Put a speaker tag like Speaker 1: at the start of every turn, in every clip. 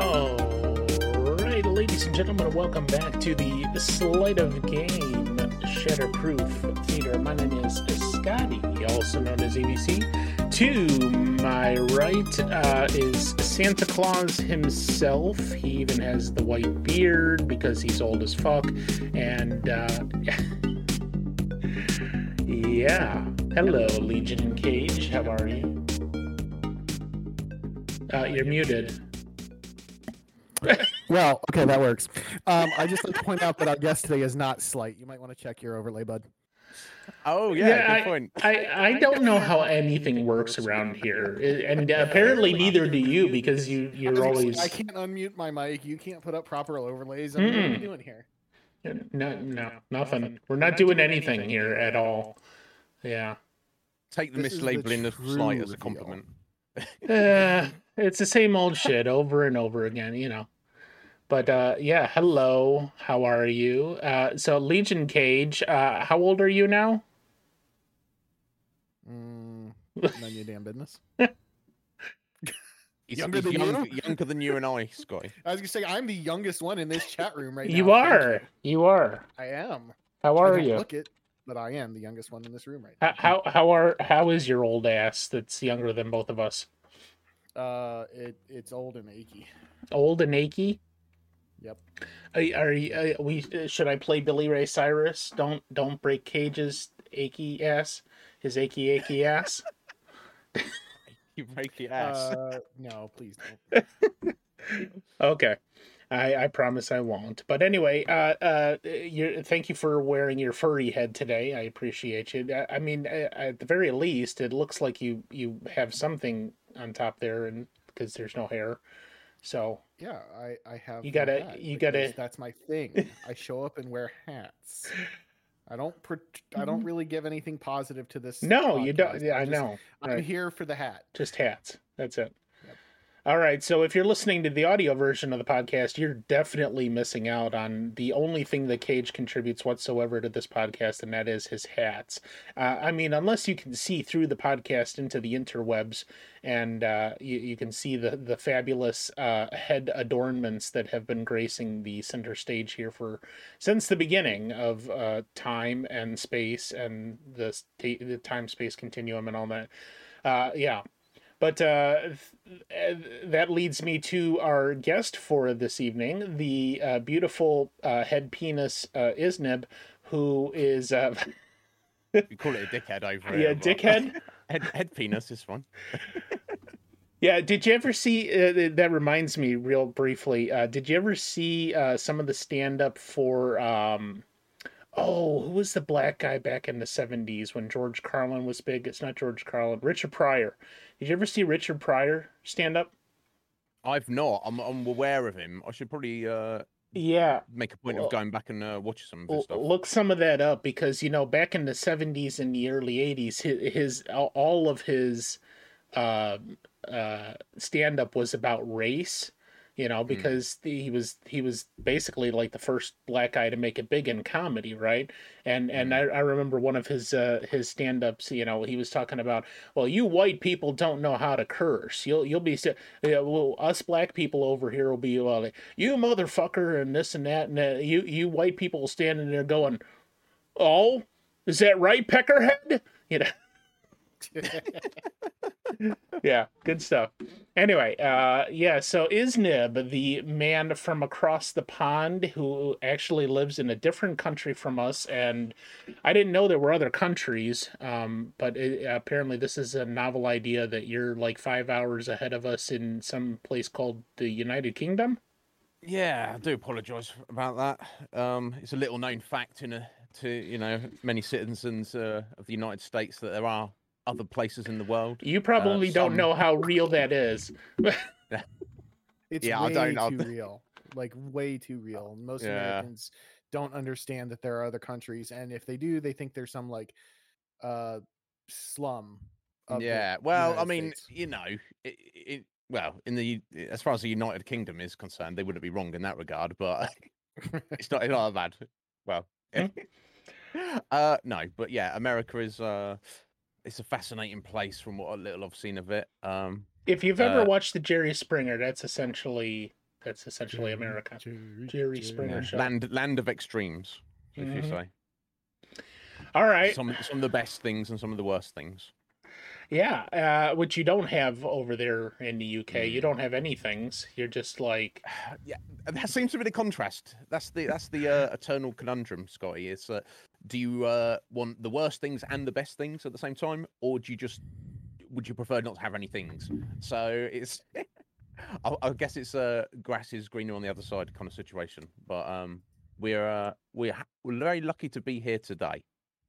Speaker 1: All right, ladies and gentlemen, welcome back to the Sleight of Game Shatterproof Theater. My name is Scotty, also known as ABC. To my right uh, is Santa Claus himself. He even has the white beard because he's old as fuck. And uh, yeah, hello, Legion and Cage. How are you? Uh, you're muted.
Speaker 2: Well, okay, that works. Um, I just like to point out that our guest today is not Slight. You might want to check your overlay, bud.
Speaker 3: Oh yeah,
Speaker 1: Yeah,
Speaker 3: good point.
Speaker 1: I, I don't know how anything works around here, and apparently neither do you because you you're
Speaker 2: gonna say,
Speaker 1: always
Speaker 2: I can't unmute my mic. You can't put up proper overlays. I mean, what are we doing here?
Speaker 1: no no nothing. We're not doing anything here at all. Yeah,
Speaker 3: Take the
Speaker 2: This is the
Speaker 3: mislabeling of slight as a compliment.
Speaker 1: uh, it's the same old shit over and over again, you know. But uh, yeah, hello, how are you? Uh, so Legion Cage, uh, how old are you now?
Speaker 2: Mm, none of your damn business.
Speaker 3: He's,
Speaker 2: Younger than
Speaker 3: young-
Speaker 2: you?
Speaker 3: younger than you and I, Scotty.
Speaker 2: I was gonna say I'm the youngest one in this chat room right now.
Speaker 1: You are, you are.
Speaker 2: I am.
Speaker 1: How
Speaker 2: I
Speaker 1: are
Speaker 2: don't
Speaker 1: you?
Speaker 2: Look it, but I am the youngest one in this room right
Speaker 1: How,
Speaker 2: now.
Speaker 1: how how are how is your old ass that's younger than both of us?
Speaker 2: Uh, it it's old and achy.
Speaker 1: Old and achy.
Speaker 2: Yep.
Speaker 1: Are, are you- uh, we should I play Billy Ray Cyrus? Don't don't break Cage's achy ass, his achy achy ass.
Speaker 3: You break your ass.
Speaker 2: Uh, no, please don't.
Speaker 1: okay. I, I promise I won't. But anyway, uh, uh, you thank you for wearing your furry head today. I appreciate you. I, I mean, uh, at the very least, it looks like you you have something on top there, and because there's no hair, so
Speaker 2: Yeah, I I have.
Speaker 1: You gotta- you gotta-
Speaker 2: That's my thing. I show up and wear hats. I don't. Pro- I don't really give anything positive to this.
Speaker 1: Mm-hmm. no, you don't. Yeah, I
Speaker 2: just-
Speaker 1: know.
Speaker 2: I'm
Speaker 1: Right.
Speaker 2: here for the hat.
Speaker 1: Just hats. That's it. All right. So if you're listening to the audio version of the podcast, you're definitely missing out on the only thing that Cage contributes whatsoever to this podcast, and that is his hats. Uh, I mean, unless you can see through the podcast into the interwebs and uh, you, you can see the, the fabulous uh, head adornments that have been gracing the center stage here for since the beginning of uh, time and space and the, the time space continuum and all that. Uh, yeah. But uh, th- that leads me to our guest for this evening, the uh, beautiful uh, head penis uh, Isnib, who is uh,
Speaker 3: we call it a dickhead over
Speaker 1: yeah
Speaker 3: here. but-
Speaker 1: dickhead.
Speaker 3: Head, head penis, this one.
Speaker 1: Yeah, did you ever see? Uh, that reminds me, real briefly. Uh, did you ever see uh, some of the stand up for? Um, oh, who was the black guy back in the seventies when George Carlin was big? It's not George Carlin. Richard Pryor. Did you ever see Richard Pryor stand up?
Speaker 3: I've not. I'm, I'm aware of him. I should probably uh,
Speaker 1: Yeah,
Speaker 3: make a point
Speaker 1: Well-
Speaker 3: of going back and uh, watch some of his stuff.
Speaker 1: look some of that up because you know back in the 70s and the early 80s his, his all of his uh, uh, stand up was about race you know because the, he was he was basically like the first black guy to make it big in comedy right? And and I, I remember one of his uh his stand-ups you know he was talking about well you white people don't know how to curse. You'll you'll be yeah, well us black people over here will be well like, you motherfucker and this and that and uh, you you white people standing there going oh is that right peckerhead? You know yeah, good stuff. Anyway, uh, yeah, so Isnib, the man from across the pond who actually lives in a different country from us, and I didn't know there were other countries, um, but it, apparently this is a novel idea that you're like five hours ahead of us in some place called the United Kingdom.
Speaker 3: Yeah, I do apologise about that. Um, it's a little known fact in a, to you know many citizens uh, of the United States that there are other places in the world.
Speaker 1: You probably don't
Speaker 3: some-
Speaker 1: know how real that is.
Speaker 2: It's
Speaker 3: Yeah, I don't know.
Speaker 2: too real. Like way too real. Most
Speaker 3: Yeah.
Speaker 2: Americans don't understand that there are other countries, and if they do, they think there's some like uh slum. of the
Speaker 3: yeah, well, I mean,
Speaker 2: States.
Speaker 3: you know, it, it, well, in the as far as the United Kingdom is concerned, they wouldn't be wrong in that regard, but it's not it's not that bad. Well, uh, no, but yeah, America is uh, it's a fascinating place from what little I've seen of it. Um,
Speaker 1: If you've ever
Speaker 3: Uh,
Speaker 1: watched the Jerry Springer, that's essentially That's essentially America.
Speaker 2: Jerry,
Speaker 1: Jerry Springer
Speaker 3: Yeah.
Speaker 1: show.
Speaker 3: Land land of extremes, if you
Speaker 1: Mhm.
Speaker 3: say.
Speaker 1: All right.
Speaker 3: Some some of the best things and some of the worst things.
Speaker 1: Yeah, uh, which you don't have over there in the UK. You
Speaker 3: Mm.
Speaker 1: don't have any things. You're just like,
Speaker 3: yeah, that seems to be the contrast. That's the that's the uh, eternal conundrum, Scotty. It's uh, do you uh, want the worst things and the best things at the same time, or do you just would you prefer not to have any things? So it's, I, I guess it's uh, grass is greener on the other side kind of situation. But um, we're uh, we're ha- we're very lucky to be here today.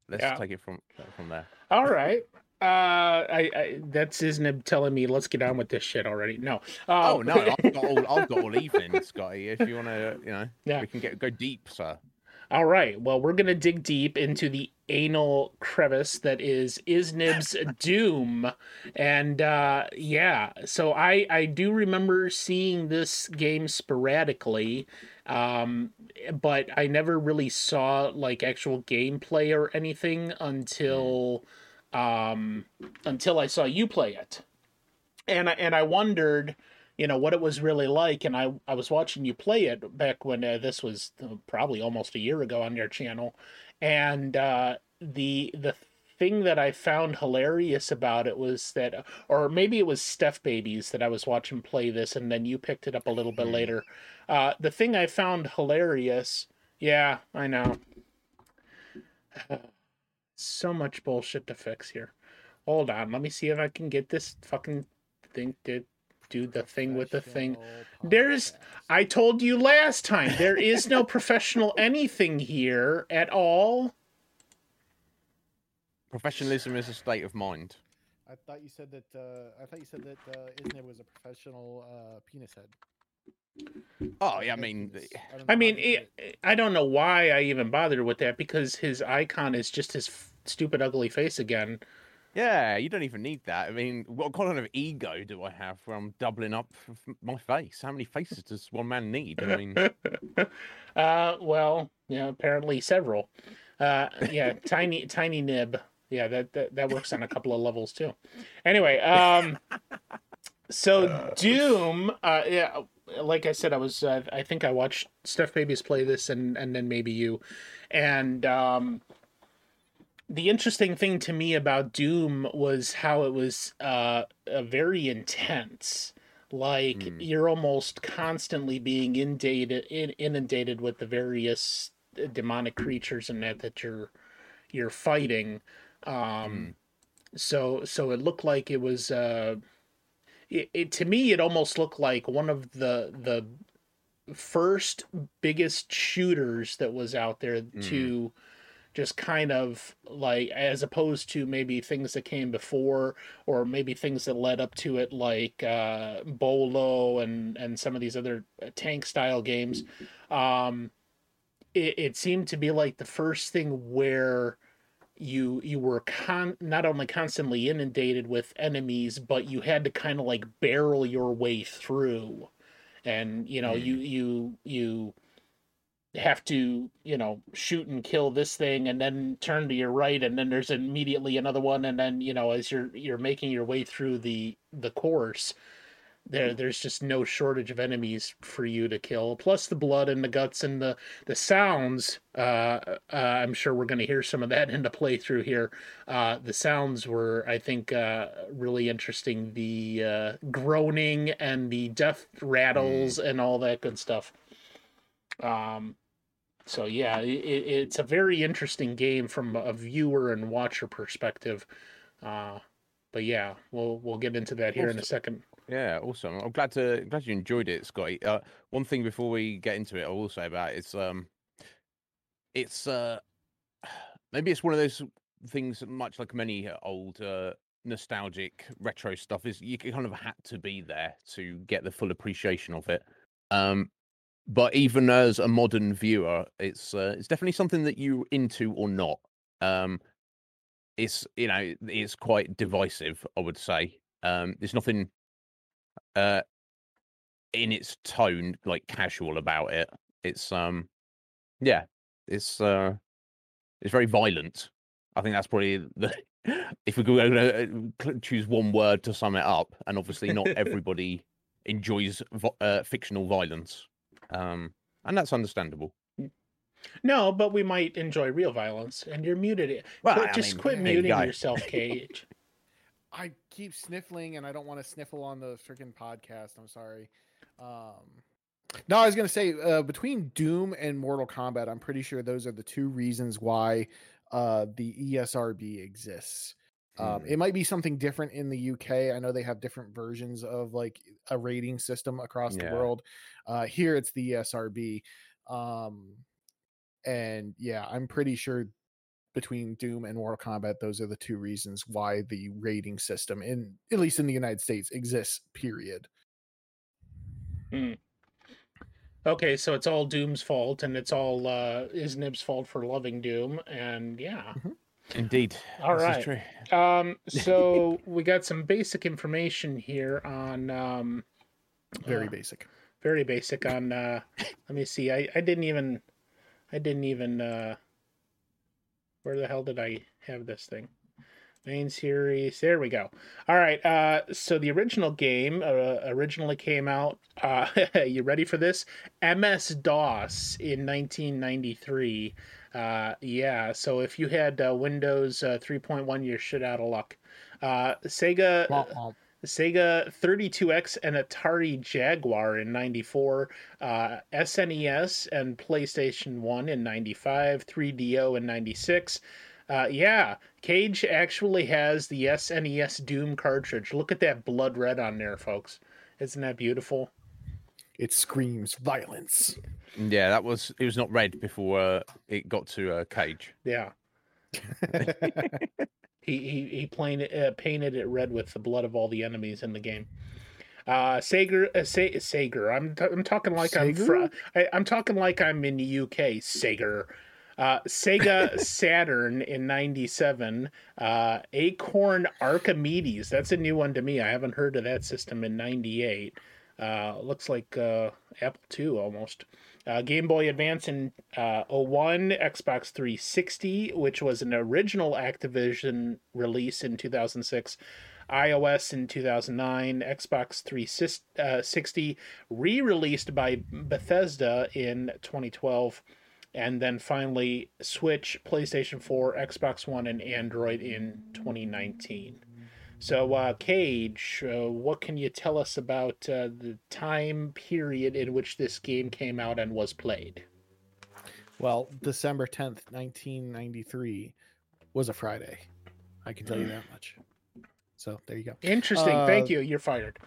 Speaker 3: Let's
Speaker 1: Yeah.
Speaker 3: take it from from there.
Speaker 1: all right. Uh, I, I that's Isnib telling me let's get on with this shit already. No. Uh,
Speaker 3: Oh no, I've got all I've got all evening, Scotty. If you want to, you know,
Speaker 1: Yeah.
Speaker 3: we can get go deep, sir.
Speaker 1: All right. Well, we're gonna dig deep into the anal crevice that is Isnib's doom, and uh, yeah. So I I do remember seeing this game sporadically, um, but I never really saw like actual gameplay or anything until um, until I saw you play it, and I, and I wondered you know what it was really like and i i was watching you play it back when uh, this was uh, probably almost a year ago on your channel and uh the the thing that i found hilarious about it was that or maybe it was steph babies that i was watching play this and then you picked it up a little bit
Speaker 3: Hmm.
Speaker 1: later. Uh the thing i found hilarious yeah i know. So much bullshit to fix here. Hold on let me see if i can get this fucking thing to do the thing with the thing
Speaker 2: Professional
Speaker 1: There's- I told you last time there is no professional anything here at all.
Speaker 3: Professionalism is a state of mind.
Speaker 2: I thought you said that. Uh, I thought you said that uh, Isn't was a professional uh, penis head.
Speaker 3: Oh yeah, I mean,
Speaker 2: was-
Speaker 3: the-
Speaker 2: don't know
Speaker 1: I mean, it, I don't know why I even bothered with that because his icon is just his f- stupid, ugly face again.
Speaker 3: Yeah, you don't even need that. I mean, what kind of ego do I have where I'm doubling up f- f- my face? How many faces does one man need? I mean,
Speaker 1: uh, well, yeah, apparently several. Uh, yeah, tiny, tiny nib. Yeah, that, that that works on a couple of levels too. Anyway, um, so Doom. Uh, yeah, like I said, I was. Uh, I think I watched Steph Babies play this, and and then maybe you, and um, the interesting thing to me about Doom was how it was uh, very intense. Like
Speaker 3: Mm.
Speaker 1: you're almost constantly being inundated inundated with the various uh, demonic creatures and that that you're you're fighting. Um, so so it looked like it was uh, it, it to me it almost looked like one of the the first biggest shooters that was out there to just kind of like as opposed to maybe things that came before or maybe things that led up to it like uh bolo and and some of these other uh, tank style games um it, it seemed to be like the first thing where you you were con not only constantly inundated with enemies but you had to kind of like barrel your way through and you know
Speaker 3: Mm.
Speaker 1: you you you have to you know shoot and kill this thing and then turn to your right and then there's immediately another one. And then you know as you're you're making your way through the the course there there's just no shortage of enemies for you to kill. Plus the blood and the guts and the the sounds uh, uh i'm sure we're going to hear some of that in the playthrough here. Uh the sounds were i think uh really interesting. The uh groaning and the death rattles and all that good stuff um so yeah it, it's a very interesting game from a viewer and watcher perspective uh but yeah we'll we'll get into that here in a second
Speaker 3: yeah, awesome. I'm glad to glad you enjoyed it, Scotty. Uh, one thing before we get into it, I will say about it, it's um, it's uh, maybe it's one of those things, much like many old uh, nostalgic retro stuff, is you kind of had to be there to get the full appreciation of it. Um, but even as a modern viewer, it's uh, it's definitely something that you into or not. Um, it's you know it's quite divisive, I would say. Um, there's nothing uh in its tone like casual about it it's um yeah it's uh it's very violent i think that's probably the if we could uh, choose one word to sum it up and obviously not everybody enjoys vo- uh, fictional violence, um, and that's understandable.
Speaker 1: No, but we might enjoy real violence, and you're muted.
Speaker 3: Well,
Speaker 1: Quit- just
Speaker 3: mean,
Speaker 1: quit
Speaker 3: there you
Speaker 1: muting
Speaker 3: go.
Speaker 1: yourself, Cage.
Speaker 2: I keep sniffling and I don't want to sniffle on the freaking podcast. I'm sorry. Um, no, I was going to say uh, between Doom and Mortal Kombat, I'm pretty sure those are the two reasons why uh, the ESRB exists. Um,
Speaker 3: Hmm.
Speaker 2: it might be something different in the UK. I know they have different versions of like a rating system across the world. Uh, here it's the ESRB. Um, and yeah, I'm pretty sure between Doom and Mortal Kombat, those are the two reasons why the rating system in at least in the United States exists. Period. Hmm.
Speaker 1: Okay, so it's all Doom's fault, and it's all uh, Isnib's fault for loving Doom, and yeah.
Speaker 3: Indeed,
Speaker 1: All
Speaker 3: this
Speaker 1: right. Um, so we got some basic information here on um,
Speaker 2: Very
Speaker 1: uh,
Speaker 2: basic.
Speaker 1: very basic on. Uh, let me see. I I didn't even, I didn't even. Uh, where the hell did I have this thing? Main series. There we go. All right. Uh, so the original game uh, originally came out. Uh, you ready for this? MS DOS in 1993. Uh, yeah. So if you had uh, Windows uh, 3.1, you're shit out of luck. Uh, Sega. Sega 32X and Atari Jaguar in 94, uh, SNES and PlayStation 1 in 95, 3DO in 96. Uh, yeah, Cage actually has the SNES Doom cartridge. Look at that blood red on there, folks. Isn't that beautiful?
Speaker 2: It screams violence.
Speaker 3: Yeah, that was it was not red before uh, it got to uh, Cage.
Speaker 1: Yeah. He he he painted uh, painted it red with the blood of all the enemies in the game. Uh, Sager, uh, Sa- Sager. I'm t- I'm talking like I'm fr- I, I'm talking like I'm in the UK. Sager. Uh, Sega Saturn in '97. Uh, Acorn Archimedes. That's a new one to me. I haven't heard of that system in '98. Uh, looks like uh, Apple II almost. Uh, Game Boy Advance in uh, 01, Xbox 360, which was an original Activision release in 2006, iOS in 2009, Xbox 360 re released by Bethesda in 2012, and then finally Switch, PlayStation 4, Xbox One, and Android in 2019. So, uh, Cage, uh, what can you tell us about uh, the time period in which this game came out and was played?
Speaker 2: well, December 10th, 1993 was a Friday. I can tell you that much. So there you go.
Speaker 1: Interesting. Thank
Speaker 2: Uh,
Speaker 1: you. You're fired.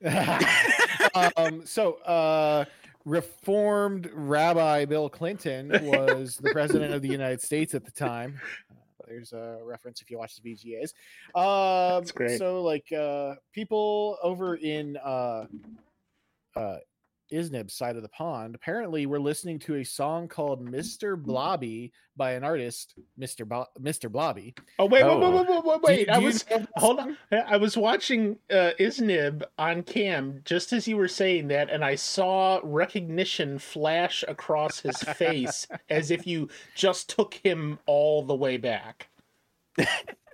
Speaker 2: um, so, uh, reformed Rabbi Bill Clinton was the president of the United States at the time. There's a reference if you watch the VGAs. Um,
Speaker 1: That's great.
Speaker 2: So, like, uh, people over in uh, uh, Isnib's side of the pond apparently we're listening to a song called "Mr. Blobby" by an artist, Mr. Bo- Mr. Blobby.
Speaker 1: Oh wait,
Speaker 3: Oh.
Speaker 1: wait, wait, wait, wait,
Speaker 2: Do!
Speaker 1: I
Speaker 2: do
Speaker 1: was hold on. I was watching uh, Isnib on cam just as you were saying that, and I saw recognition flash across his face as if you just took him all the way back.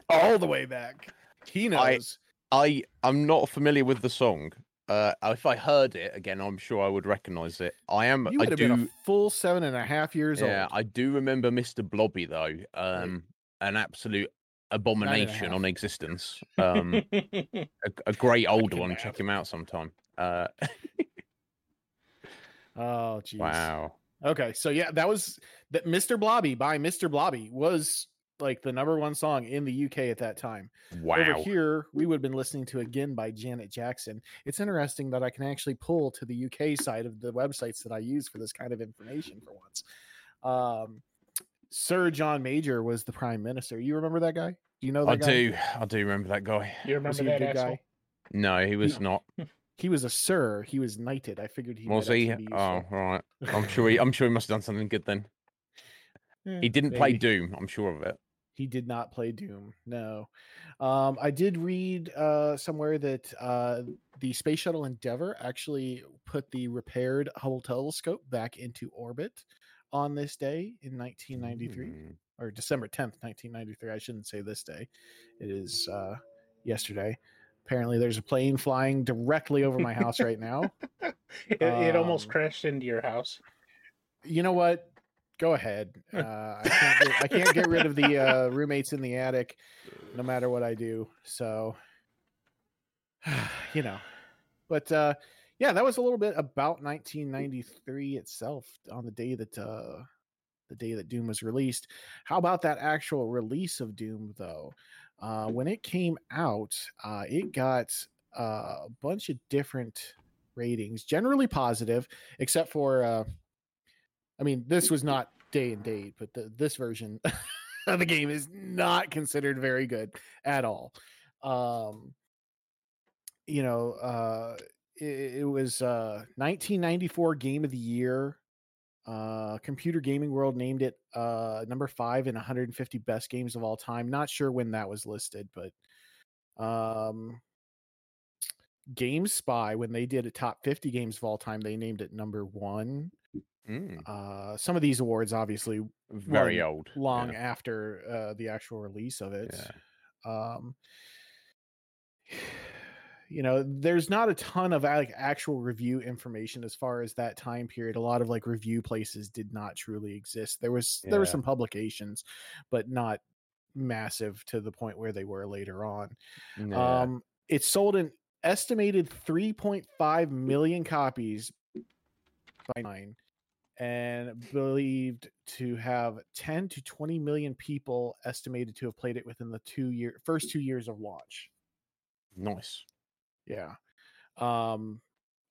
Speaker 2: all the way back. He
Speaker 3: I-
Speaker 2: knows.
Speaker 3: I I'm not familiar with the song. Uh, if I heard it again, I'm sure I would recognize it. I am.
Speaker 2: you
Speaker 3: I
Speaker 2: would have
Speaker 3: do.
Speaker 2: been a full seven and a half years
Speaker 3: yeah,
Speaker 2: old.
Speaker 3: I do remember Mr. Blobby though. Um, an absolute abomination on existence. Um, a, a great old one.
Speaker 2: have.
Speaker 3: Check him out sometime. Uh,
Speaker 2: Oh, jeez.
Speaker 3: wow.
Speaker 2: Okay, so yeah, that was that. Mr. Blobby by Mr. Blobby was like the number one song in the UK at that time.
Speaker 3: Wow.
Speaker 2: Over here, we would have been listening to again by Janet Jackson. It's interesting that I can actually pull to the UK side of the websites that I use for this kind of information for once. Um, Sir John Major was the prime minister. You remember that guy? Do you know that
Speaker 3: I
Speaker 2: guy?
Speaker 3: do. I do remember that guy.
Speaker 1: You
Speaker 2: Was
Speaker 1: remember
Speaker 2: he a
Speaker 1: that
Speaker 2: good
Speaker 1: asshole?
Speaker 2: guy?
Speaker 3: No, he was not.
Speaker 2: He was a sir. He was knighted. I figured he
Speaker 3: Was
Speaker 2: might
Speaker 3: he? Oh, right. I'm sure he. I'm sure he must have done something good then.
Speaker 1: Hmm,
Speaker 3: He didn't play. Doom. I'm sure of it.
Speaker 2: He did not play Doom. No. Um, I did read uh, somewhere that uh, the Space Shuttle Endeavour actually put the repaired Hubble telescope back into orbit on this day in 1993
Speaker 3: Mm.
Speaker 2: or December 10th, 1993. I shouldn't say this day. It is uh, yesterday. Apparently, there's a plane flying directly over my house right now.
Speaker 1: it, it almost
Speaker 2: Um,
Speaker 1: crashed into your house.
Speaker 2: You know what? Go ahead. Uh, I, can't get, I can't get rid of the uh, roommates in the attic, no matter what I do. So, you know, but uh, yeah, that was a little bit about 1993 itself on the day that uh, the day that Doom was released. How about that actual release of Doom though? Uh, when it came out, uh, it got uh, a bunch of different ratings, generally positive, except for uh, I mean, this was not day and date, but the, this version of the game is not considered very good at all. Um, you know, uh, it, it was uh, 1994 Game of the Year. Uh, Computer Gaming World named it uh, number five in 150 best games of all time. Not sure when that was listed, but um, GameSpy, when they did a top 50 games of all time, they named it number one.
Speaker 3: Mm,
Speaker 2: Uh, some of these awards, obviously,
Speaker 3: very
Speaker 2: Well,
Speaker 3: old.
Speaker 2: long
Speaker 3: Yeah.
Speaker 2: after uh, the actual release of it.
Speaker 3: yeah.
Speaker 2: Um, you know, there's not a ton of like actual review information as far as that time period. A lot of like review places did not truly exist. There was there were some publications, but not massive to the point where they were later on.
Speaker 3: Yeah.
Speaker 2: Um, it sold an estimated 3.5 million copies by nine, and believed to have 10 to 20 million people estimated to have played it within the two year first two years of launch.
Speaker 3: nice.
Speaker 2: Yeah. Um,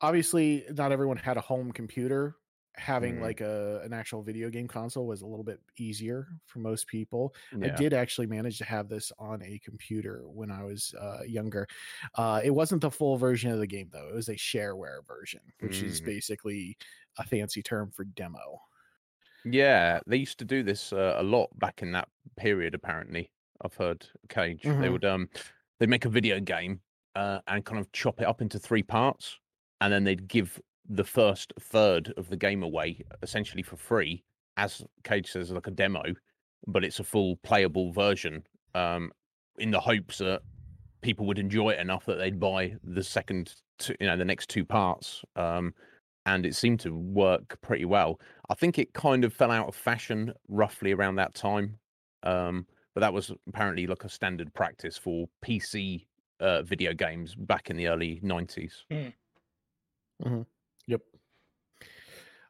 Speaker 2: obviously, not everyone had a home computer. Having
Speaker 3: Mhm.
Speaker 2: like a an actual video game console was a little bit easier for most people. I did actually manage to have this on a computer when I was uh, younger. Uh, it wasn't the full version of the game though; it was a shareware version, which is
Speaker 3: Mm.
Speaker 2: basically a fancy term for demo.
Speaker 3: Yeah, they used to do this uh, a lot back in that period. Apparently, I've heard Cage. They
Speaker 2: Mhm.
Speaker 3: would um, they'd make a video game uh, and kind of chop it up into three parts, and then they'd give the first third of the game away essentially for free, as Cage says, like a demo, but it's a full playable version. Um, in the hopes that people would enjoy it enough that they'd buy the second, two, you know, the next two parts. Um, and it seemed to work pretty well. I think it kind of fell out of fashion roughly around that time. Um, but that was apparently like a standard practice for PC uh, video games back in the early 90s.
Speaker 2: Yep.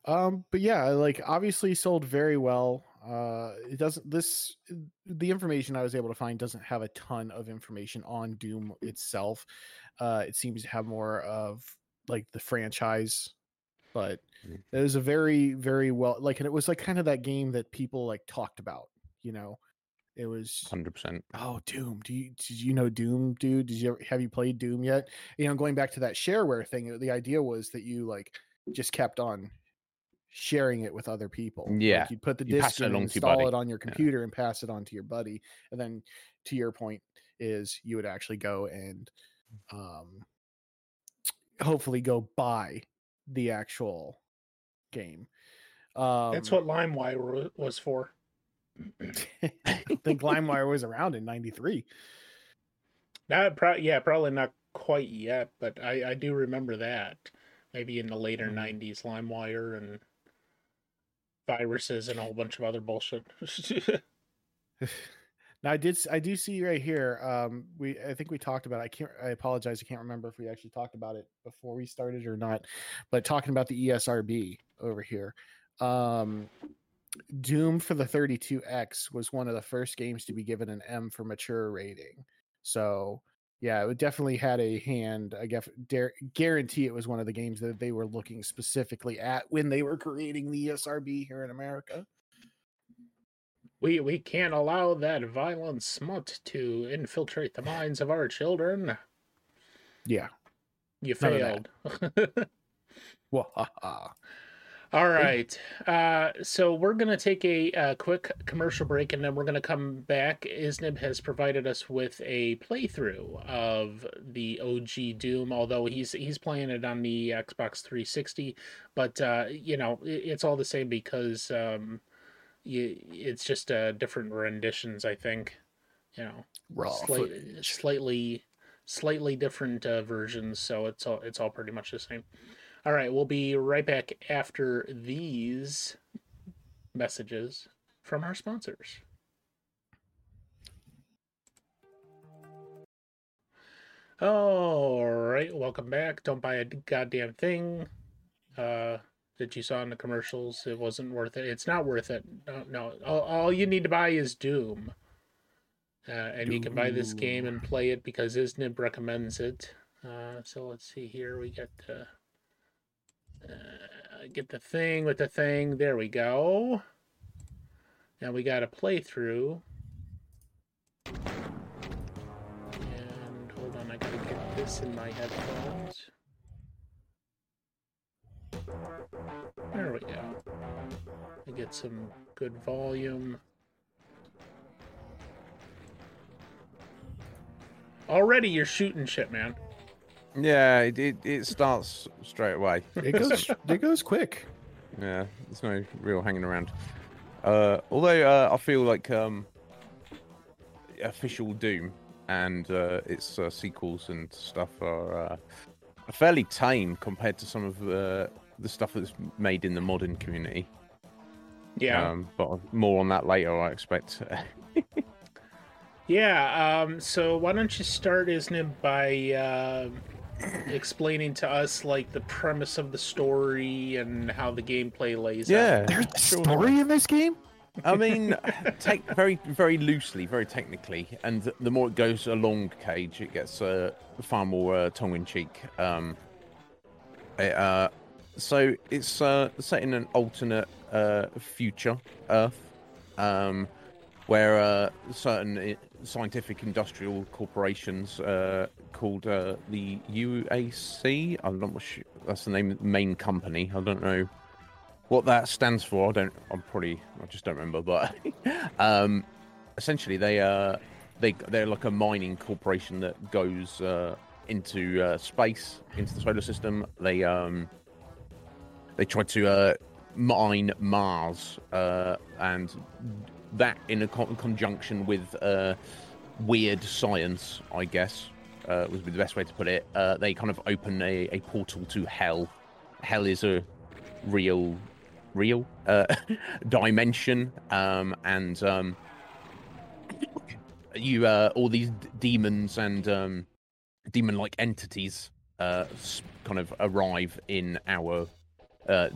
Speaker 2: Um, but yeah, like obviously sold very well. Uh, it doesn't. This the information I was able to find doesn't have a ton of information on Doom itself. Uh, it seems to have more of like the franchise, but
Speaker 3: Mm.
Speaker 2: it was a very very well like, and it was like kind of that game that people like talked about. You know, it was
Speaker 3: 100%.
Speaker 2: Oh, Doom. Do you did you know Doom, dude? Did you ever, have you played Doom yet? You know, going back to that shareware thing, the idea was that you like just kept on sharing it with other people. Like,
Speaker 3: Yeah,
Speaker 2: you'd put the
Speaker 3: you
Speaker 2: disc in, and
Speaker 3: along to your
Speaker 2: install it on your
Speaker 3: Yeah.
Speaker 2: computer, and pass it on to your buddy. And then, to your point, is you would actually go and, um, hopefully go buy the actual game. Um,
Speaker 1: That's what LimeWire was for.
Speaker 2: I think LimeWire was around in '93.
Speaker 1: Not pro- yeah, probably not quite yet, but I, I do remember that. Maybe in the later
Speaker 2: Mhm.
Speaker 1: '90s, LimeWire and viruses and a whole bunch of other bullshit.
Speaker 2: Now I did I do see right here. Um, we I think we talked about. It. I can't. I apologize. I can't remember if we actually talked about it before we started or not. But talking about the ESRB over here, um, Doom for the 32X was one of the first games to be given an M for mature rating. So yeah, it definitely had a hand. I guess dare, guarantee it was one of the games that they were looking specifically at when they were creating the ESRB here in America.
Speaker 1: we we can't allow that violent smut to infiltrate the minds of our children.
Speaker 2: Yeah.
Speaker 1: You failed. All right. Uh, so we're going to take a, uh quick commercial break and then we're going to come back. Isnib has provided us with a playthrough of the OG Doom, although he's he's playing it on the Xbox 360. But, uh, you know, it, it's all the same because um, you, it's just uh, different renditions, I think. You know,
Speaker 2: Raw
Speaker 1: slight, slightly slightly different uh, versions, so it's all it's all pretty much the same. All right, we'll be right back after these messages from our sponsors. All right, welcome back. Don't buy a goddamn thing uh, that you saw in the commercials. It wasn't worth it. It's not worth it. No, no. All, all you need to buy is Doom. Uh, and you can buy this game and play it because Isnib recommends it. Uh, so let's see here. We get the uh, get the thing with the thing. There we go. Now we got a playthrough. And hold on, I gotta get this in my headphones. There we go. I get some good volume. Already you're shooting shit, man.
Speaker 3: Yeah, it, it, it starts straight away.
Speaker 2: It goes it goes quick.
Speaker 3: Yeah, there's no real hanging around. Uh, although uh, I feel like um, official Doom and uh, its uh, sequels and stuff are uh, fairly tame compared to some of the the stuff that's made in the modern community.
Speaker 1: Yeah.
Speaker 3: Um, but more on that later, I expect.
Speaker 1: Yeah, um, so why don't you start, Isnib, by uh, explaining to us like the premise of the story and how the gameplay lays out.
Speaker 3: yeah,
Speaker 2: There's a story in this game.
Speaker 3: I mean, take very, very loosely, very technically, and the more it goes along, Cage, it gets uh, far more uh, tongue-in-cheek. Um, it, uh, so it's uh, set in an alternate uh, future Earth, um, where uh, certain i- scientific industrial corporations uh, called uh, the UAC. I'm not sure that's the name, main company. I don't know what that stands for. I don't. I'm probably. I just don't remember. But um, essentially, they uh, they they're like a mining corporation that goes uh, into uh, space, into the solar system. They um, they try to uh, mine Mars, and that in a con- conjunction with uh, weird science, I guess, uh, would be the best way to put it. Uh, they kind of open a, a portal to hell. Hell is a real, real uh, dimension, um, and um, you uh, all these d- demons and um, demon-like entities uh, s- kind of arrive in our uh,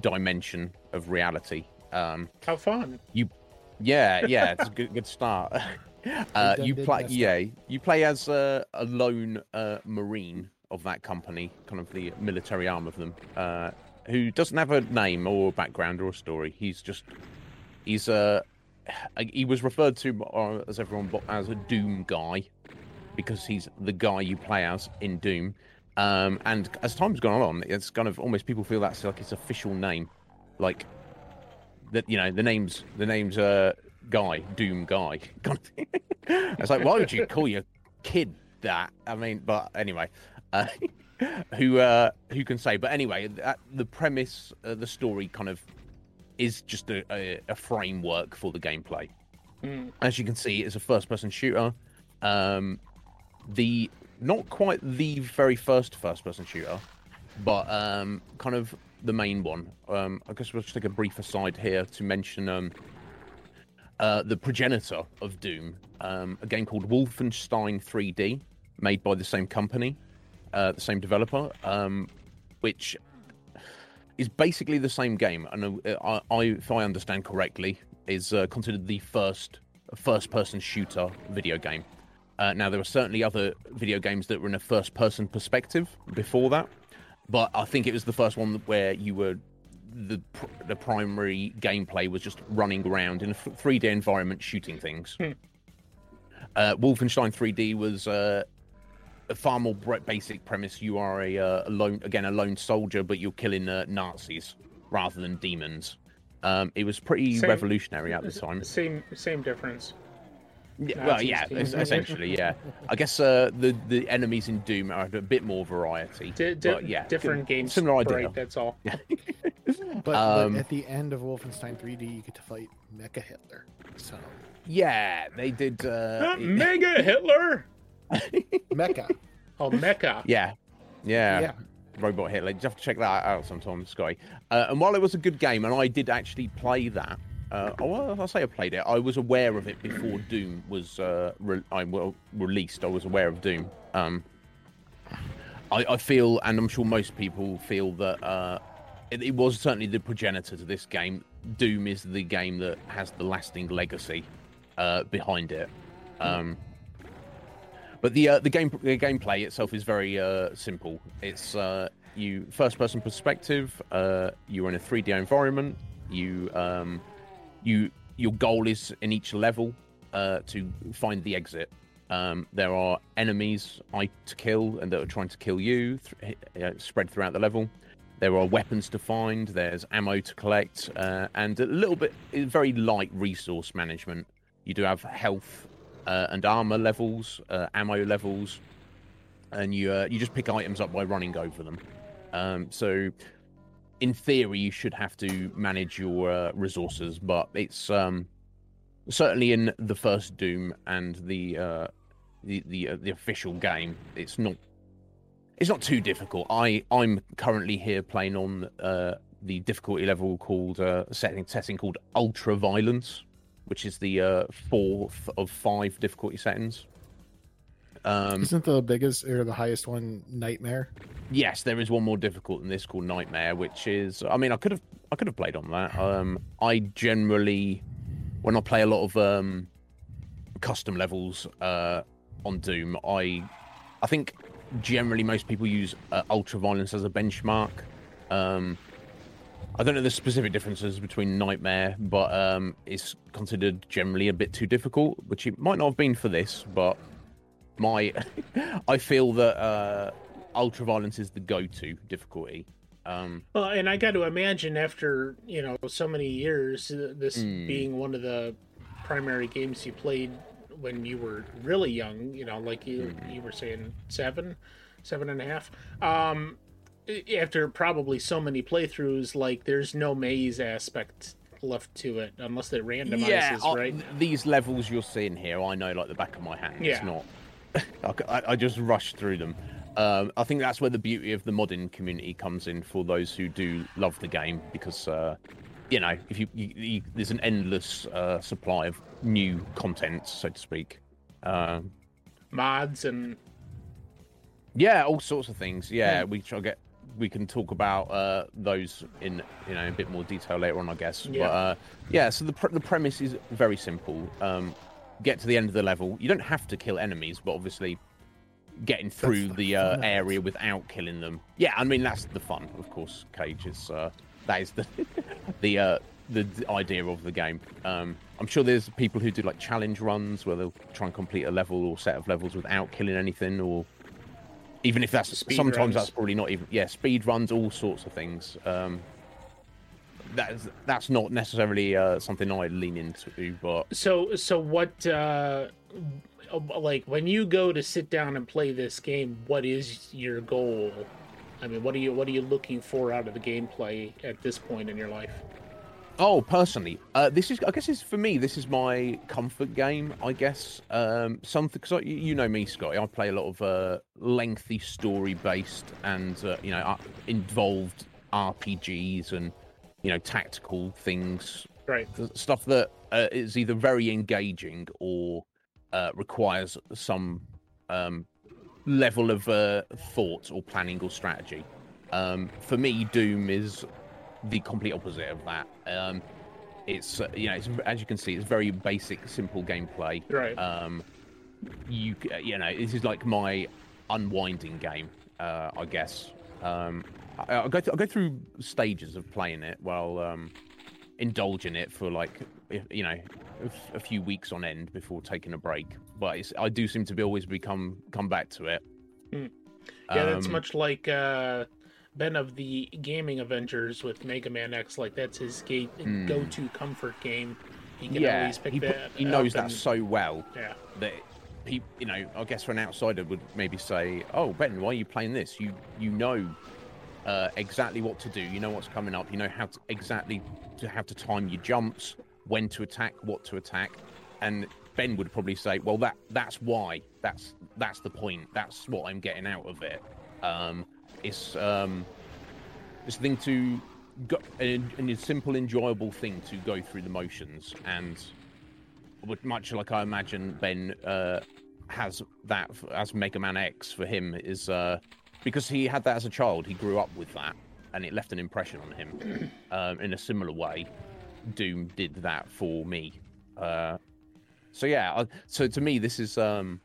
Speaker 3: dimension of reality. Um,
Speaker 1: How fun.
Speaker 3: Yeah, yeah, it's a good good start. Uh, you play, yeah, you play as a, a lone uh, marine of that company, kind of the military arm of them, uh, who doesn't have a name or background or a story. He's just he's uh, he was referred to uh, as everyone as a Doom guy because he's the guy you play as in Doom. Um, and as time's gone on, it's kind of almost people feel that's like his official name, like that. You know, the name's the name's uh guy, Doom guy. it's like, why would you call your kid that? I mean, but anyway, uh, who uh, who can say? But anyway, that, the premise, uh, the story, kind of is just a, a, a framework for the gameplay.
Speaker 1: Mm.
Speaker 3: As you can see, it's a first-person shooter. Um, the not quite the very first first-person shooter, but um, kind of the main one. Um, I guess we'll just take a brief aside here to mention um, uh, the progenitor of Doom, um, a game called Wolfenstein 3D, made by the same company, uh, the same developer, um, which is basically the same game. And uh, I, I, if I understand correctly, is uh, considered the first first-person shooter video game. Uh, now there were certainly other video games that were in a first-person perspective before that, but I think it was the first one where you were the pr- the primary gameplay was just running around in a f- 3D environment shooting things.
Speaker 1: Hmm.
Speaker 3: Uh, Wolfenstein 3D was uh, a far more basic premise. You are a, uh, a lone again a lone soldier, but you're killing uh, Nazis rather than demons. Um, it was pretty
Speaker 1: Same-
Speaker 3: revolutionary at the time.
Speaker 1: Same same difference.
Speaker 3: Yeah, well, yeah,
Speaker 1: demons.
Speaker 3: essentially, yeah. I guess uh, the the enemies in Doom are a bit more variety.
Speaker 1: Di- di-
Speaker 3: but yeah,
Speaker 1: different games.
Speaker 3: similar idea.
Speaker 1: Right, that's all.
Speaker 2: But,
Speaker 3: Um,
Speaker 2: but at the end of Wolfenstein 3D, you get to fight Mecha Hitler. So
Speaker 3: Yeah, they did. Uh,
Speaker 1: Uh, Mega Hitler.
Speaker 2: Mecha.
Speaker 1: Oh, Mecha.
Speaker 3: Yeah, yeah.
Speaker 2: Yeah.
Speaker 3: Robot Hitler. You have to check that out sometime, Sky. Uh, and while it was a good game, and I did actually play that, uh, oh, I'll say I played it. I was aware of it before Doom was uh, re- I, well, released. I was aware of Doom. Um, I, I feel, and I'm sure most people feel that uh, it, it was certainly the progenitor to this game. Doom is the game that has the lasting legacy uh, behind it. Um, but the uh, the game the gameplay itself is very uh, simple. It's you first person perspective. You're in a 3D environment. You um, you your goal is in each level uh, to find the exit. Um, there are enemies I to kill and that are trying to kill you, th- uh, spread throughout the level. There are weapons to find. There's ammo to collect, uh, and a little bit very light resource management. You do have health uh, and armor levels, uh, ammo levels, and you uh, you just pick items up by running over them. Um, so, in theory, you should have to manage your uh, resources, but it's um, certainly in the first Doom and the uh, the the, uh, the official game, it's not it's not too difficult. I I'm currently here playing on uh, the difficulty level called uh, setting setting called Ultra Violence, which is the uh, fourth of five difficulty settings. Um,
Speaker 2: Isn't the biggest or the highest one Nightmare?
Speaker 3: yes, there is one more difficult than this called Nightmare, which is I mean I could have I could have played on that. Um, I generally when I play a lot of um, custom levels uh, on Doom, I I think generally most people use uh, ultra violence as a benchmark. Um, I don't know the specific differences between Nightmare, but um, it's considered generally a bit too difficult, which it might not have been for this, but my I feel that uh, ultra violence is the go-to difficulty. Um,
Speaker 1: Well, and I got to imagine after you know so many years, uh, this
Speaker 3: Mm.
Speaker 1: being one of the primary games you played when you were really young, you know, like you
Speaker 3: Mm.
Speaker 1: you were saying seven, seven and a half. Um, after probably so many playthroughs, like there's no maze aspect left to it unless it randomizes,
Speaker 3: yeah,
Speaker 1: right?
Speaker 3: these levels you're seeing here, I know like the back of my hand. It's not. I I, just rush through them. Um, I think that's where the beauty of the modding community comes in for those who do love the game, because uh, you know, if you, you, you there's an endless uh, supply of new content, so to speak. Um,
Speaker 1: Mods and
Speaker 3: yeah, all sorts of things. Yeah,
Speaker 1: Yeah.
Speaker 3: we shall get. We can talk about uh, those in you know a bit more detail later on, I guess.
Speaker 1: Yeah.
Speaker 3: But uh, yeah, so the pr- the premise is very simple. Um, get to the end of the level. You don't have to kill enemies, but obviously, getting through
Speaker 2: the
Speaker 3: the, uh,
Speaker 2: fun of it.
Speaker 3: area without killing them. Yeah, I mean that's the fun, of course. Cage is uh, that is the the uh, the idea of the game. Um, I'm sure there's people who do like challenge runs where they'll try and complete a level or set of levels without killing anything, or even if that's
Speaker 1: Speed
Speaker 3: sometimes
Speaker 1: runs.
Speaker 3: that's probably not even yeah speed runs, all sorts of things. Um, that's that's not necessarily uh, something I lean into, but
Speaker 1: So so what uh like when you go to sit down and play this game, what is your goal? I mean, what are you what are you looking for out of the gameplay at this point in your life?
Speaker 3: Oh, personally, uh, this is I guess it's for me. This is my comfort game. I guess um, something because you know me, Scotty. I play a lot of uh, lengthy story-based and uh, you know uh, involved RPGs and you know tactical things,
Speaker 1: Right.
Speaker 3: stuff that uh, is either very engaging or uh, requires some um, level of uh, thought or planning or strategy. Um, for me, Doom is the complete opposite of that. Um, it's uh, you know, it's, as you can see, it's very basic, simple gameplay.
Speaker 1: Right.
Speaker 3: Um, you you know, this is like my unwinding game, uh, I guess. Um, I, I'll go th- I'll go through stages of playing it while um, indulging it for like you know a few weeks on end before taking a break. But it's, I do seem to be always become come back to it.
Speaker 1: Hmm. Yeah, that's
Speaker 3: Um,
Speaker 1: much like uh Ben of the Gaming Avengers with Mega Man X. Like that's his gate
Speaker 3: Hmm.
Speaker 1: go-to comfort game. He can
Speaker 3: yeah,
Speaker 1: always pick
Speaker 3: he,
Speaker 1: that.
Speaker 3: he knows that so well.
Speaker 1: Yeah.
Speaker 3: that he, you know, I guess for an outsider would maybe say, "Oh, Ben, why are you playing this? You you know uh, exactly what to do. You know what's coming up. You know how to exactly to how to time your jumps, when to attack, what to attack, and Ben would probably say, "Well, that that's why. That's that's the point. That's what I'm getting out of it. Um, it's um, it's a thing to go, and a simple, enjoyable thing to go through the motions, and much like I imagine Ben uh, has that as Mega Man X for him is uh, because he had that as a child. He grew up with that, and it left an impression on him. Um, in a similar way, Doom did that for me. Uh, so yeah, I, so to me, this is um,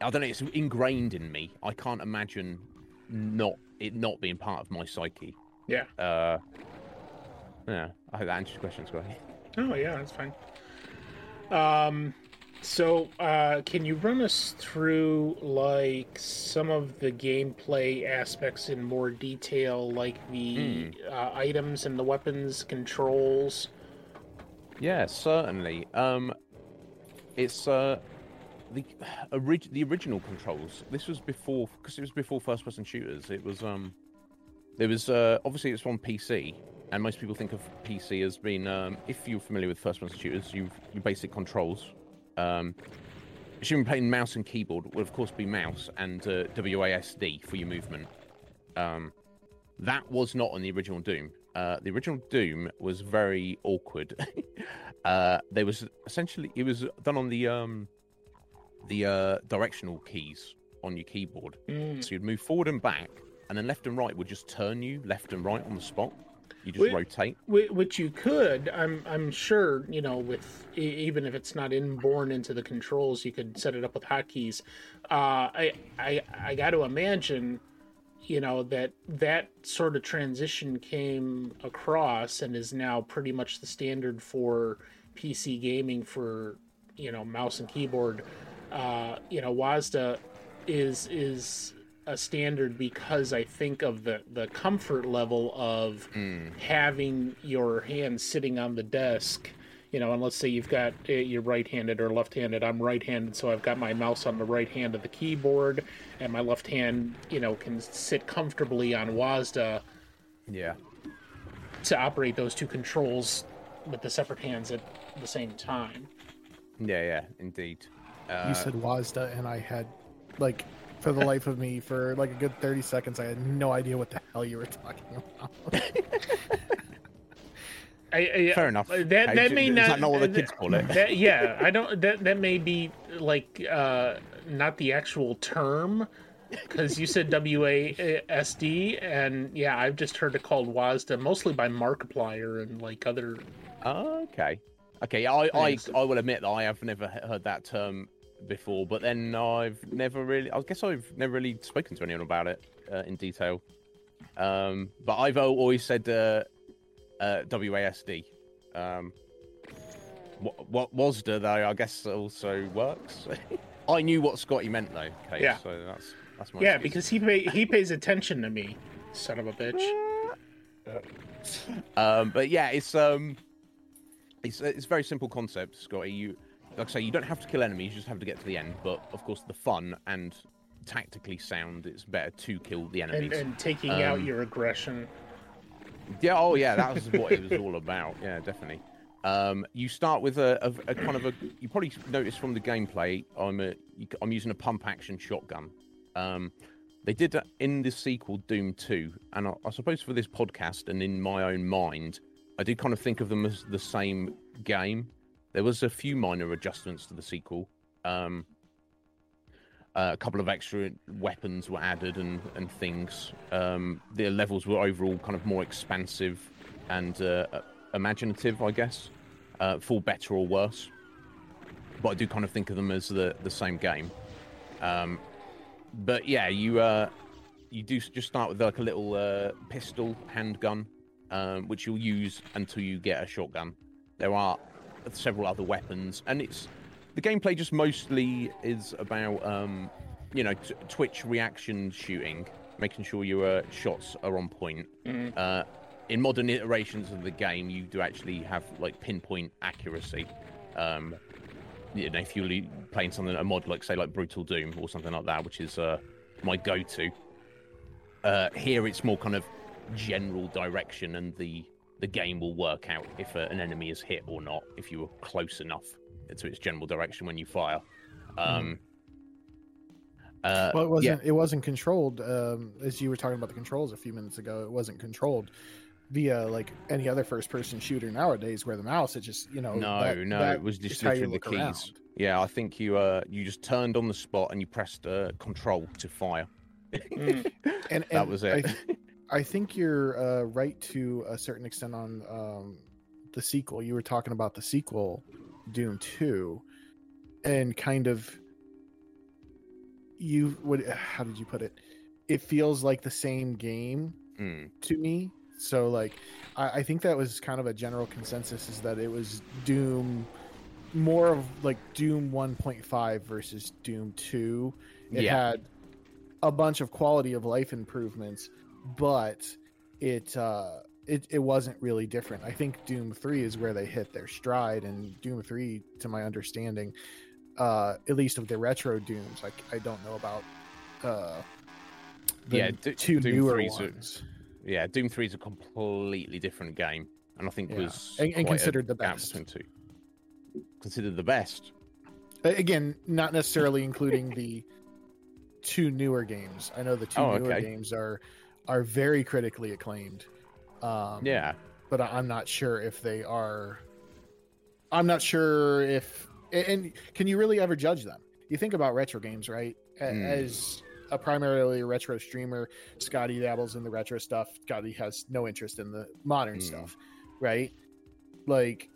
Speaker 3: I don't know. It's ingrained in me. I can't imagine not it not being part of my psyche.
Speaker 1: Yeah.
Speaker 3: Uh, yeah. I hope that answers your question, Scotty.
Speaker 1: Oh yeah, that's fine. Um, so uh, can you run us through like some of the gameplay aspects in more detail, like the uh, items and the weapons controls?
Speaker 3: Yeah, certainly. Um, it's uh, the orig- the original controls. This was before because it was before first person shooters. It was um, there was uh, obviously it's on PC, and most people think of PC as being um, if you're familiar with first person shooters, you your basic controls. Um, assuming playing mouse and keyboard would of course be mouse and uh, WASD for your movement. Um, that was not on the original Doom. Uh, the original Doom was very awkward. uh, there was essentially it was done on the um, the uh, directional keys on your keyboard.
Speaker 1: Mm.
Speaker 3: So you'd move forward and back, and then left and right would just turn you left and right on the spot. You just
Speaker 1: Wait.
Speaker 3: rotate.
Speaker 1: Which you could, I'm I'm sure, you know, with even if it's not inborn into the controls, you could set it up with hotkeys. Uh, I I I got to imagine, you know, that that sort of transition came across and is now pretty much the standard for PC gaming for you know mouse and keyboard. Uh, you know, WASDA is is a standard because I think of the the comfort level of having your hand sitting on the desk. You know, and let's say you've got uh, you're right-handed or left-handed. I'm right-handed, so I've got my mouse on the right hand of the keyboard, and my left hand, you know, can sit comfortably on WASDA
Speaker 3: Yeah.
Speaker 1: to operate those two controls with the separate hands at the same time.
Speaker 3: Yeah, yeah, indeed. Uh,
Speaker 2: you said WASDA, and I had, like, for the life of me, for like a good 30 seconds, I had no idea what the hell you were talking about.
Speaker 1: I, I,
Speaker 3: Fair enough.
Speaker 1: That that
Speaker 3: Hey,
Speaker 1: may
Speaker 3: is
Speaker 1: not.
Speaker 3: that not what the kids call it?
Speaker 1: That, yeah, I don't. That that may be like uh, not the actual term, because you said W A S D, and yeah, I've just heard it called WASDA, mostly by Markiplier and like other.
Speaker 3: Oh, okay. Okay, I, I, I will admit that I have never heard that term before, but then I've never really, I guess I've never really spoken to anyone about it uh, in detail. Um, but I've always said uh, uh, WASD. Um, what, what WASD though, I guess also works. I knew what Scotty meant though. Okay,
Speaker 1: Yeah.
Speaker 3: so that's that's my
Speaker 1: Yeah,
Speaker 3: excuse.
Speaker 1: because he pay, he pays attention to me, son of a bitch.
Speaker 3: Um, but yeah, it's um, it's it's a very simple concept, Scotty. You like I say, you don't have to kill enemies; you just have to get to the end. But of course, the fun and tactically sound, it's better to kill the enemies.
Speaker 1: And, and taking out
Speaker 3: Um,
Speaker 1: your aggression.
Speaker 3: Yeah, oh yeah, that was what it was all about. Yeah, definitely. Um, you start with a, a, a kind of a. You probably noticed from the gameplay, I'm a, you- I'm using a pump action shotgun. Um, they did that in the sequel Doom 2, and I, I suppose for this podcast and in my own mind, I did kind of think of them as the same game. There was a few minor adjustments to the sequel. Um, uh, a couple of extra weapons were added and, and things. Um, the levels were overall kind of more expansive and uh, uh, imaginative, I guess, uh, for better or worse. But I do kind of think of them as the, the same game. Um, but yeah, you uh, you do just start with like a little uh, pistol handgun, um, which you'll use until you get a shotgun. There are several other weapons, and it's the gameplay just mostly is about um, you know t- twitch reaction shooting, making sure your uh, shots are on point.
Speaker 1: Mhm.
Speaker 3: Uh, in modern iterations of the game, you do actually have like pinpoint accuracy. Um, you know, if you're playing something a mod like say like Brutal Doom or something like that, which is uh, my go-to. Uh, here, it's more kind of general direction, and the the game will work out if an enemy is hit or not if you were close enough to its general direction when you fire. Um, uh,
Speaker 2: Well, it wasn't. It wasn't controlled. Um, as you were talking about the controls a few minutes ago, it wasn't controlled via like any other first-person shooter nowadays, where the mouse it just you know.
Speaker 3: no,
Speaker 2: that-
Speaker 3: no,
Speaker 2: that
Speaker 3: it was just
Speaker 2: how
Speaker 3: literally the keys.
Speaker 2: around.
Speaker 3: Yeah, I think you uh you just turned on the spot and you pressed uh, control to fire.
Speaker 1: Mm.
Speaker 2: And,
Speaker 3: that was it.
Speaker 2: th- I think you're uh, right to a certain extent on um, the sequel. You were talking about the sequel, Doom Two, and kind of you what? How did you put it? It feels like the same game
Speaker 3: Mm,
Speaker 2: to me. So like, I, I think that was kind of a general consensus is that it was Doom, more of like Doom 1.5 versus Doom 2. It
Speaker 3: Yeah.
Speaker 2: had a bunch of quality of life improvements, but it uh, it it wasn't really different. I think Doom 3 is where they hit their stride, and Doom 3, to my understanding, uh, at least of the retro Dooms, like I don't know about. Uh, the
Speaker 3: Yeah, Do-
Speaker 2: two
Speaker 3: Doom
Speaker 2: newer
Speaker 3: 3's a-
Speaker 2: ones.
Speaker 3: yeah, Doom Three is a completely different game, and I think
Speaker 2: Yeah.
Speaker 3: was
Speaker 2: And- and considered the best.
Speaker 3: two. Considered the best.
Speaker 2: Again, not necessarily including the two newer games. I know the two
Speaker 3: Oh,
Speaker 2: newer
Speaker 3: okay.
Speaker 2: games are are very critically acclaimed. Um,
Speaker 3: Yeah,
Speaker 2: but I'm not sure if they are. I'm not sure if and can you really ever judge them? You think about retro games, right?
Speaker 3: Hmm.
Speaker 2: As a primarily retro streamer, Scotty dabbles in the retro stuff. Scotty has no interest in the modern
Speaker 3: Hmm.
Speaker 2: stuff, right? Like,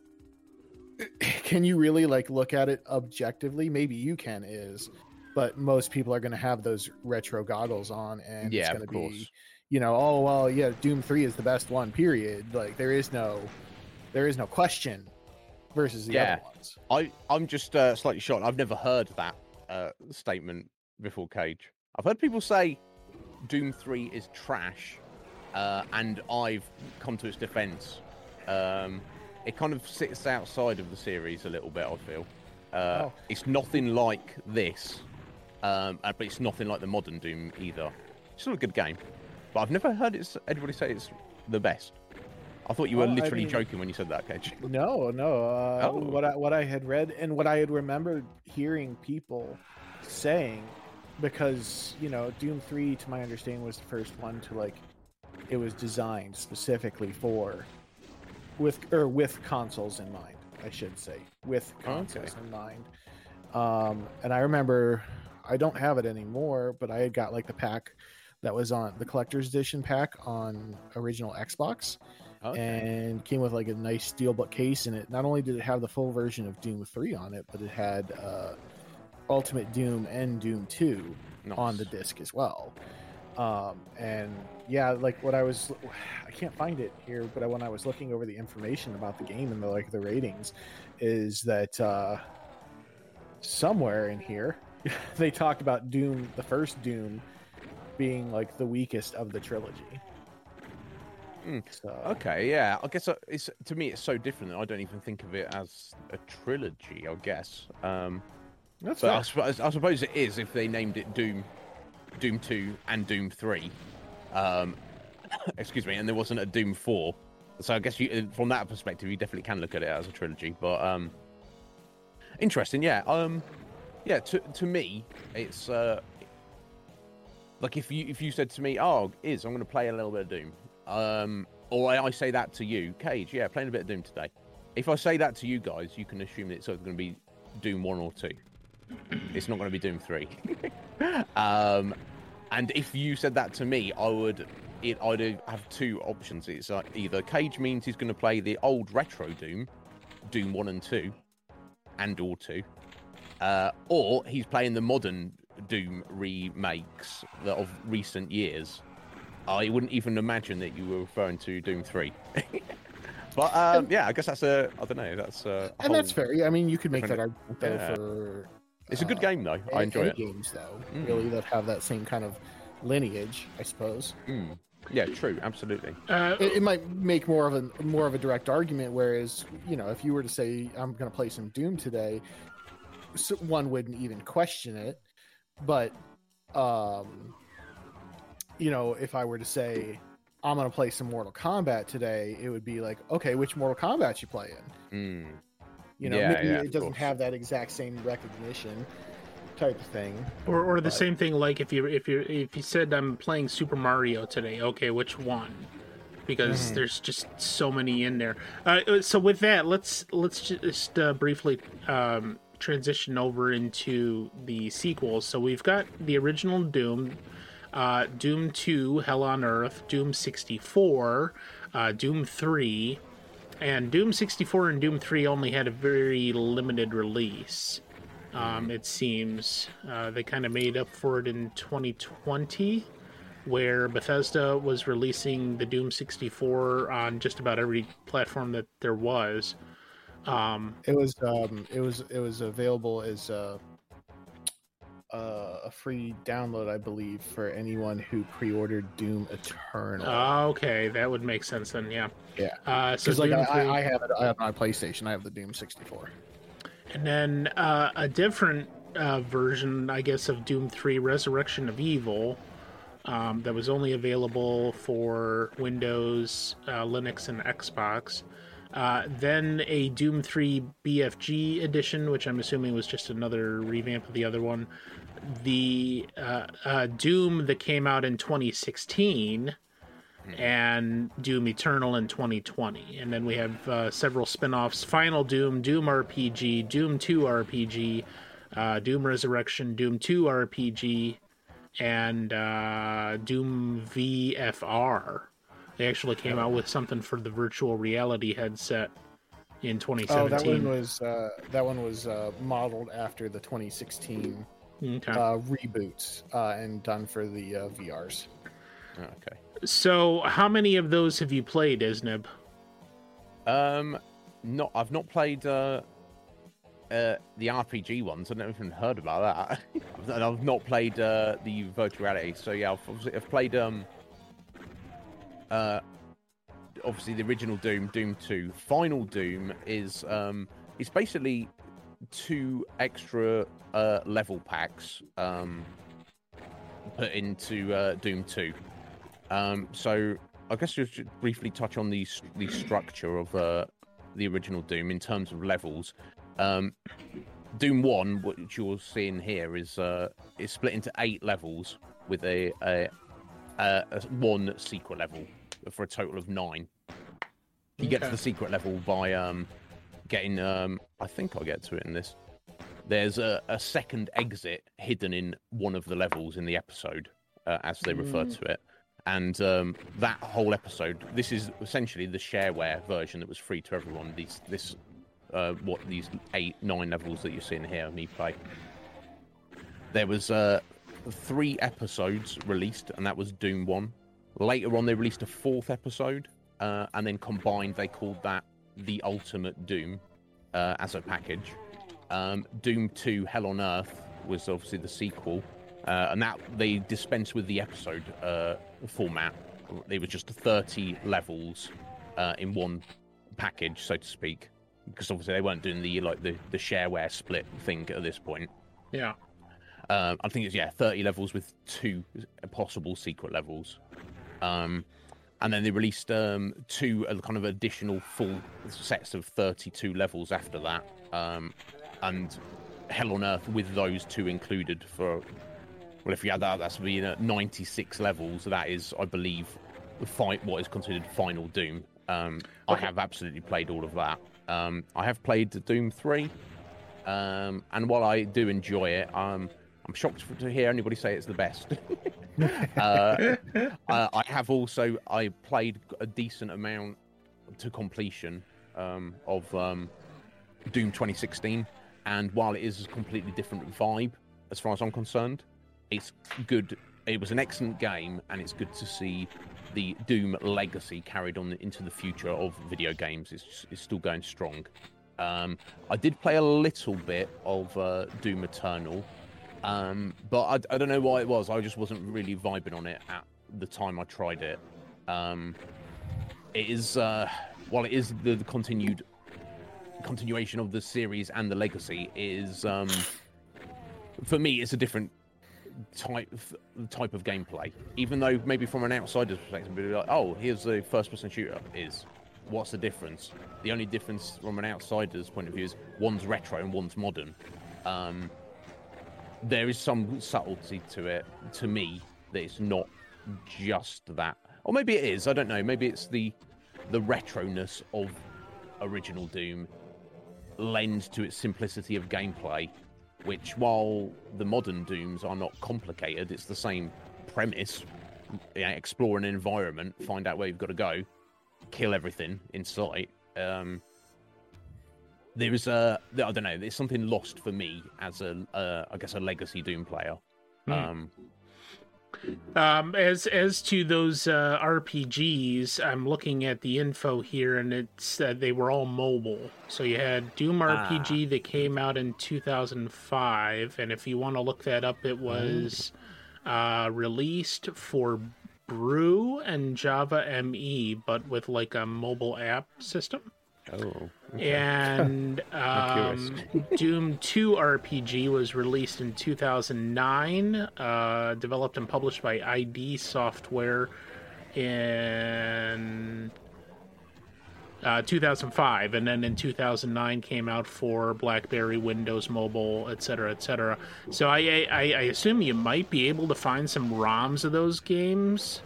Speaker 2: can you really like look at it objectively? Maybe you can, is, but most people are going to have those retro goggles on, and
Speaker 3: yeah,
Speaker 2: it's going to
Speaker 3: course.
Speaker 2: be you know, oh well, yeah, Doom Three is the best one. Period. Like there is no, there is no question versus the
Speaker 3: Yeah.
Speaker 2: other ones.
Speaker 3: I I'm just uh, slightly shocked. I've never heard that uh, statement before. Cage. I've heard people say Doom Three is trash, uh, and I've come to its defense. Um, it kind of sits outside of the series a little bit. I feel uh,
Speaker 2: Oh.
Speaker 3: it's nothing like this, um, uh, but it's nothing like the modern Doom either. It's still a good game, but I've never heard it's anybody say it's the best. I thought you were
Speaker 2: Well, I
Speaker 3: literally
Speaker 2: mean-
Speaker 3: joking when you said that, Cage.
Speaker 2: No, no. Uh,
Speaker 3: Oh.
Speaker 2: What I what I had read and what I had remembered hearing people saying, because you know, Doom Three, to my understanding, was the first one to like, it was designed specifically for, with or with consoles in mind. I should say with consoles in mind. Um, and I remember, I don't have it anymore, but I had got like the pack that was on the collector's edition pack on original Xbox and came with like a nice steelbook case in it. Not only did it have the full version of Doom 3 on it, but it had uh, Ultimate Doom and Doom 2 on the disc as well. Um, and yeah, like what I was, I can't find it here, but when I was looking over the information about the game and the like the ratings, is that uh, somewhere in here they talked about Doom, the first Doom, being like the weakest of the trilogy.
Speaker 3: Hmm.
Speaker 2: So,
Speaker 3: Okay, yeah. I guess uh, it's to me it's so different that I don't even think of it as a trilogy. I guess, um,
Speaker 2: that's
Speaker 3: I suppose, I suppose it is if they named it Doom, Doom Two and Doom Three. Um, excuse me, and there wasn't a Doom Four. So I guess you, uh, from that perspective, you definitely can look at it as a trilogy. But um, interesting, yeah. Um, yeah. To to me, it's uh, like if you if you said to me, "Oh, is I'm going to play a little bit of Doom," um, or I, I say that to you, Cage, yeah, playing a bit of Doom today. If I say that to you guys, you can assume that it's either going to be Doom one or two. It's not going to be Doom three. um, and if you said that to me, I would. It, I'd have two options. It's uh, either Cage means he's going to play the old retro Doom, Doom one and two, and or two, uh, or he's playing the modern Doom remakes that of recent years. I wouldn't even imagine that you were referring to Doom Three. but um, yeah, I guess that's a I don't know. That's a
Speaker 2: and that's fair. Yeah, I mean, you could make that argument though
Speaker 3: yeah.
Speaker 2: for.
Speaker 3: It's a good
Speaker 2: uh,
Speaker 3: game though. I enjoy it.
Speaker 2: Games though,
Speaker 3: Mm.
Speaker 2: really that have that same kind of lineage, I suppose.
Speaker 3: Mm. Yeah, true, absolutely.
Speaker 1: Uh,
Speaker 2: It, it might make more of a more of a direct argument. Whereas, you know, if you were to say I'm going to play some Doom today, so one wouldn't even question it. But, um, you know, if I were to say I'm going to play some Mortal Kombat today, it would be like, okay, which Mortal Kombat you playing?
Speaker 3: Mm.
Speaker 2: You know,
Speaker 3: Yeah,
Speaker 2: maybe
Speaker 3: yeah,
Speaker 2: it doesn't
Speaker 3: course.
Speaker 2: have that exact same recognition type of thing.
Speaker 1: Or, or the
Speaker 2: But-
Speaker 1: same thing like if you if you if you said I'm playing Super Mario today, okay, which one? Because
Speaker 2: Mhm.
Speaker 1: there's just so many in there. Uh, so with that, let's let's just uh, briefly um, transition over into the sequels. So we've got the original Doom, uh, Doom Two, Hell on Earth, Doom sixty four, uh, Doom Three, and Doom sixty four and Doom Three only had a very limited release um, it seems. Uh, they kind of made up for it in 2020, where Bethesda was releasing the Doom 64 on just about every platform that there was. Um,
Speaker 2: It was um it was it was available as a uh, a free download, I believe, for anyone who pre-ordered Doom Eternal.
Speaker 1: uh, okay, that would make sense then, yeah.
Speaker 2: Yeah.
Speaker 1: Uh, so
Speaker 2: like I,
Speaker 1: 3
Speaker 2: I I have it, I have my PlayStation. I have the Doom 64.
Speaker 1: And then uh, a different uh, version, I guess, of Doom 3 Resurrection of Evil um, that was only available for Windows, uh, Linux, and Xbox. Uh, then a Doom 3 BFG edition, which I'm assuming was just another revamp of the other one. The uh, uh, Doom that came out in 2016 and Doom Eternal in 2020. And then we have uh, several spin offs Final Doom, Doom RPG, Doom 2 RPG, uh, Doom Resurrection, Doom 2 RPG, and uh, Doom VFR. They actually came out with something for the virtual reality headset in 2017.
Speaker 2: Oh,
Speaker 1: 2017.
Speaker 2: that one was uh, that one was uh, modeled after the 2016
Speaker 1: Okay.
Speaker 2: uh, reboots uh, and done for the uh, VRs.
Speaker 3: Oh, Okay.
Speaker 1: so, how many of those have you played, Isnib?
Speaker 3: Um, not I've not played uh, uh the RPG ones. I've never even heard about that. and I've not played uh the virtual reality. So yeah, I've, I've played um uh obviously the original Doom, Doom Two. Final Doom is um it's basically two extra uh level packs um put into uh Doom Two. Um, so I guess just briefly touch on the the structure of uh, the original Doom in terms of levels. Um, Doom One, which you're seeing here, is uh, is split into eight levels with a, a, a one secret level for a total of nine. You get to the secret level by um, getting. Um, I think I'll get to it in this. There's a, a second exit hidden in one of the levels in the episode, uh, as they refer
Speaker 1: Mm.
Speaker 3: to it and um, that whole episode this is essentially the shareware version that was free to everyone these this uh, what these eight nine levels that you're seeing here me play there was uh, three episodes released and that was doom 1 later on they released a fourth episode uh, and then combined they called that the ultimate doom uh, as a package um, doom 2 hell on earth was obviously the sequel uh, and that they dispensed with the episode uh, format. They was just 30 levels uh, in one package, so to speak, because obviously they weren't doing the like the, the shareware split thing at this point.
Speaker 1: Yeah.
Speaker 3: Um, I think it's yeah, 30 levels with two possible secret levels. Um, and then they released um, two uh, kind of additional full sets of 32 levels after that. Um, and Hell on Earth with those two included for well, if you add that, that's been uh, 96 levels. That is, I believe, the fi- what is considered Final Doom. Um, I have absolutely played all of that. Um, I have played Doom 3, um, and while I do enjoy it, um, I'm shocked to hear anybody say it's the best. uh, I have also I played a decent amount to completion um, of um, Doom 2016, and while it is a completely different vibe as far as I'm concerned, it's good. It was an excellent game, and it's good to see the Doom legacy carried on into the future of video games. It's, it's still going strong. Um, I did play a little bit of uh, Doom Eternal, um, but I, I don't know why it was. I just wasn't really vibing on it at the time I tried it. Um, it is uh, while it is the, the continued continuation of the series and the legacy is um, for me it's a different type type of gameplay. Even though maybe from an outsider's perspective, be like, oh, here's a first person shooter. Is what's the difference? The only difference from an outsider's point of view is one's retro and one's modern. Um, there is some subtlety to it, to me, that it's not just that. Or maybe it is. I don't know. Maybe it's the the retroness of original Doom lends to its simplicity of gameplay, which, while the modern Dooms are not complicated, it's the same premise. Yeah, explore an environment, find out where you've got to go, kill everything in sight. Um, there is a, I don't know, there's something lost for me as a, uh, I guess, a legacy Doom player.
Speaker 1: Hmm.
Speaker 3: Um,
Speaker 1: Um, as as to those uh, RPGs, I'm looking at the info here, and it's uh, they were all mobile. So you had Doom RPG that came out in 2005, and if you want to look that up, it was uh, released for Brew and Java ME, but with like a mobile app system.
Speaker 3: Oh,
Speaker 1: And um, Doom 2 RPG was released in 2009, uh, developed and published by ID Software in uh, 2005, and then in 2009 came out for BlackBerry, Windows Mobile, etc., etc. So I, I I assume you might be able to find some ROMs of those games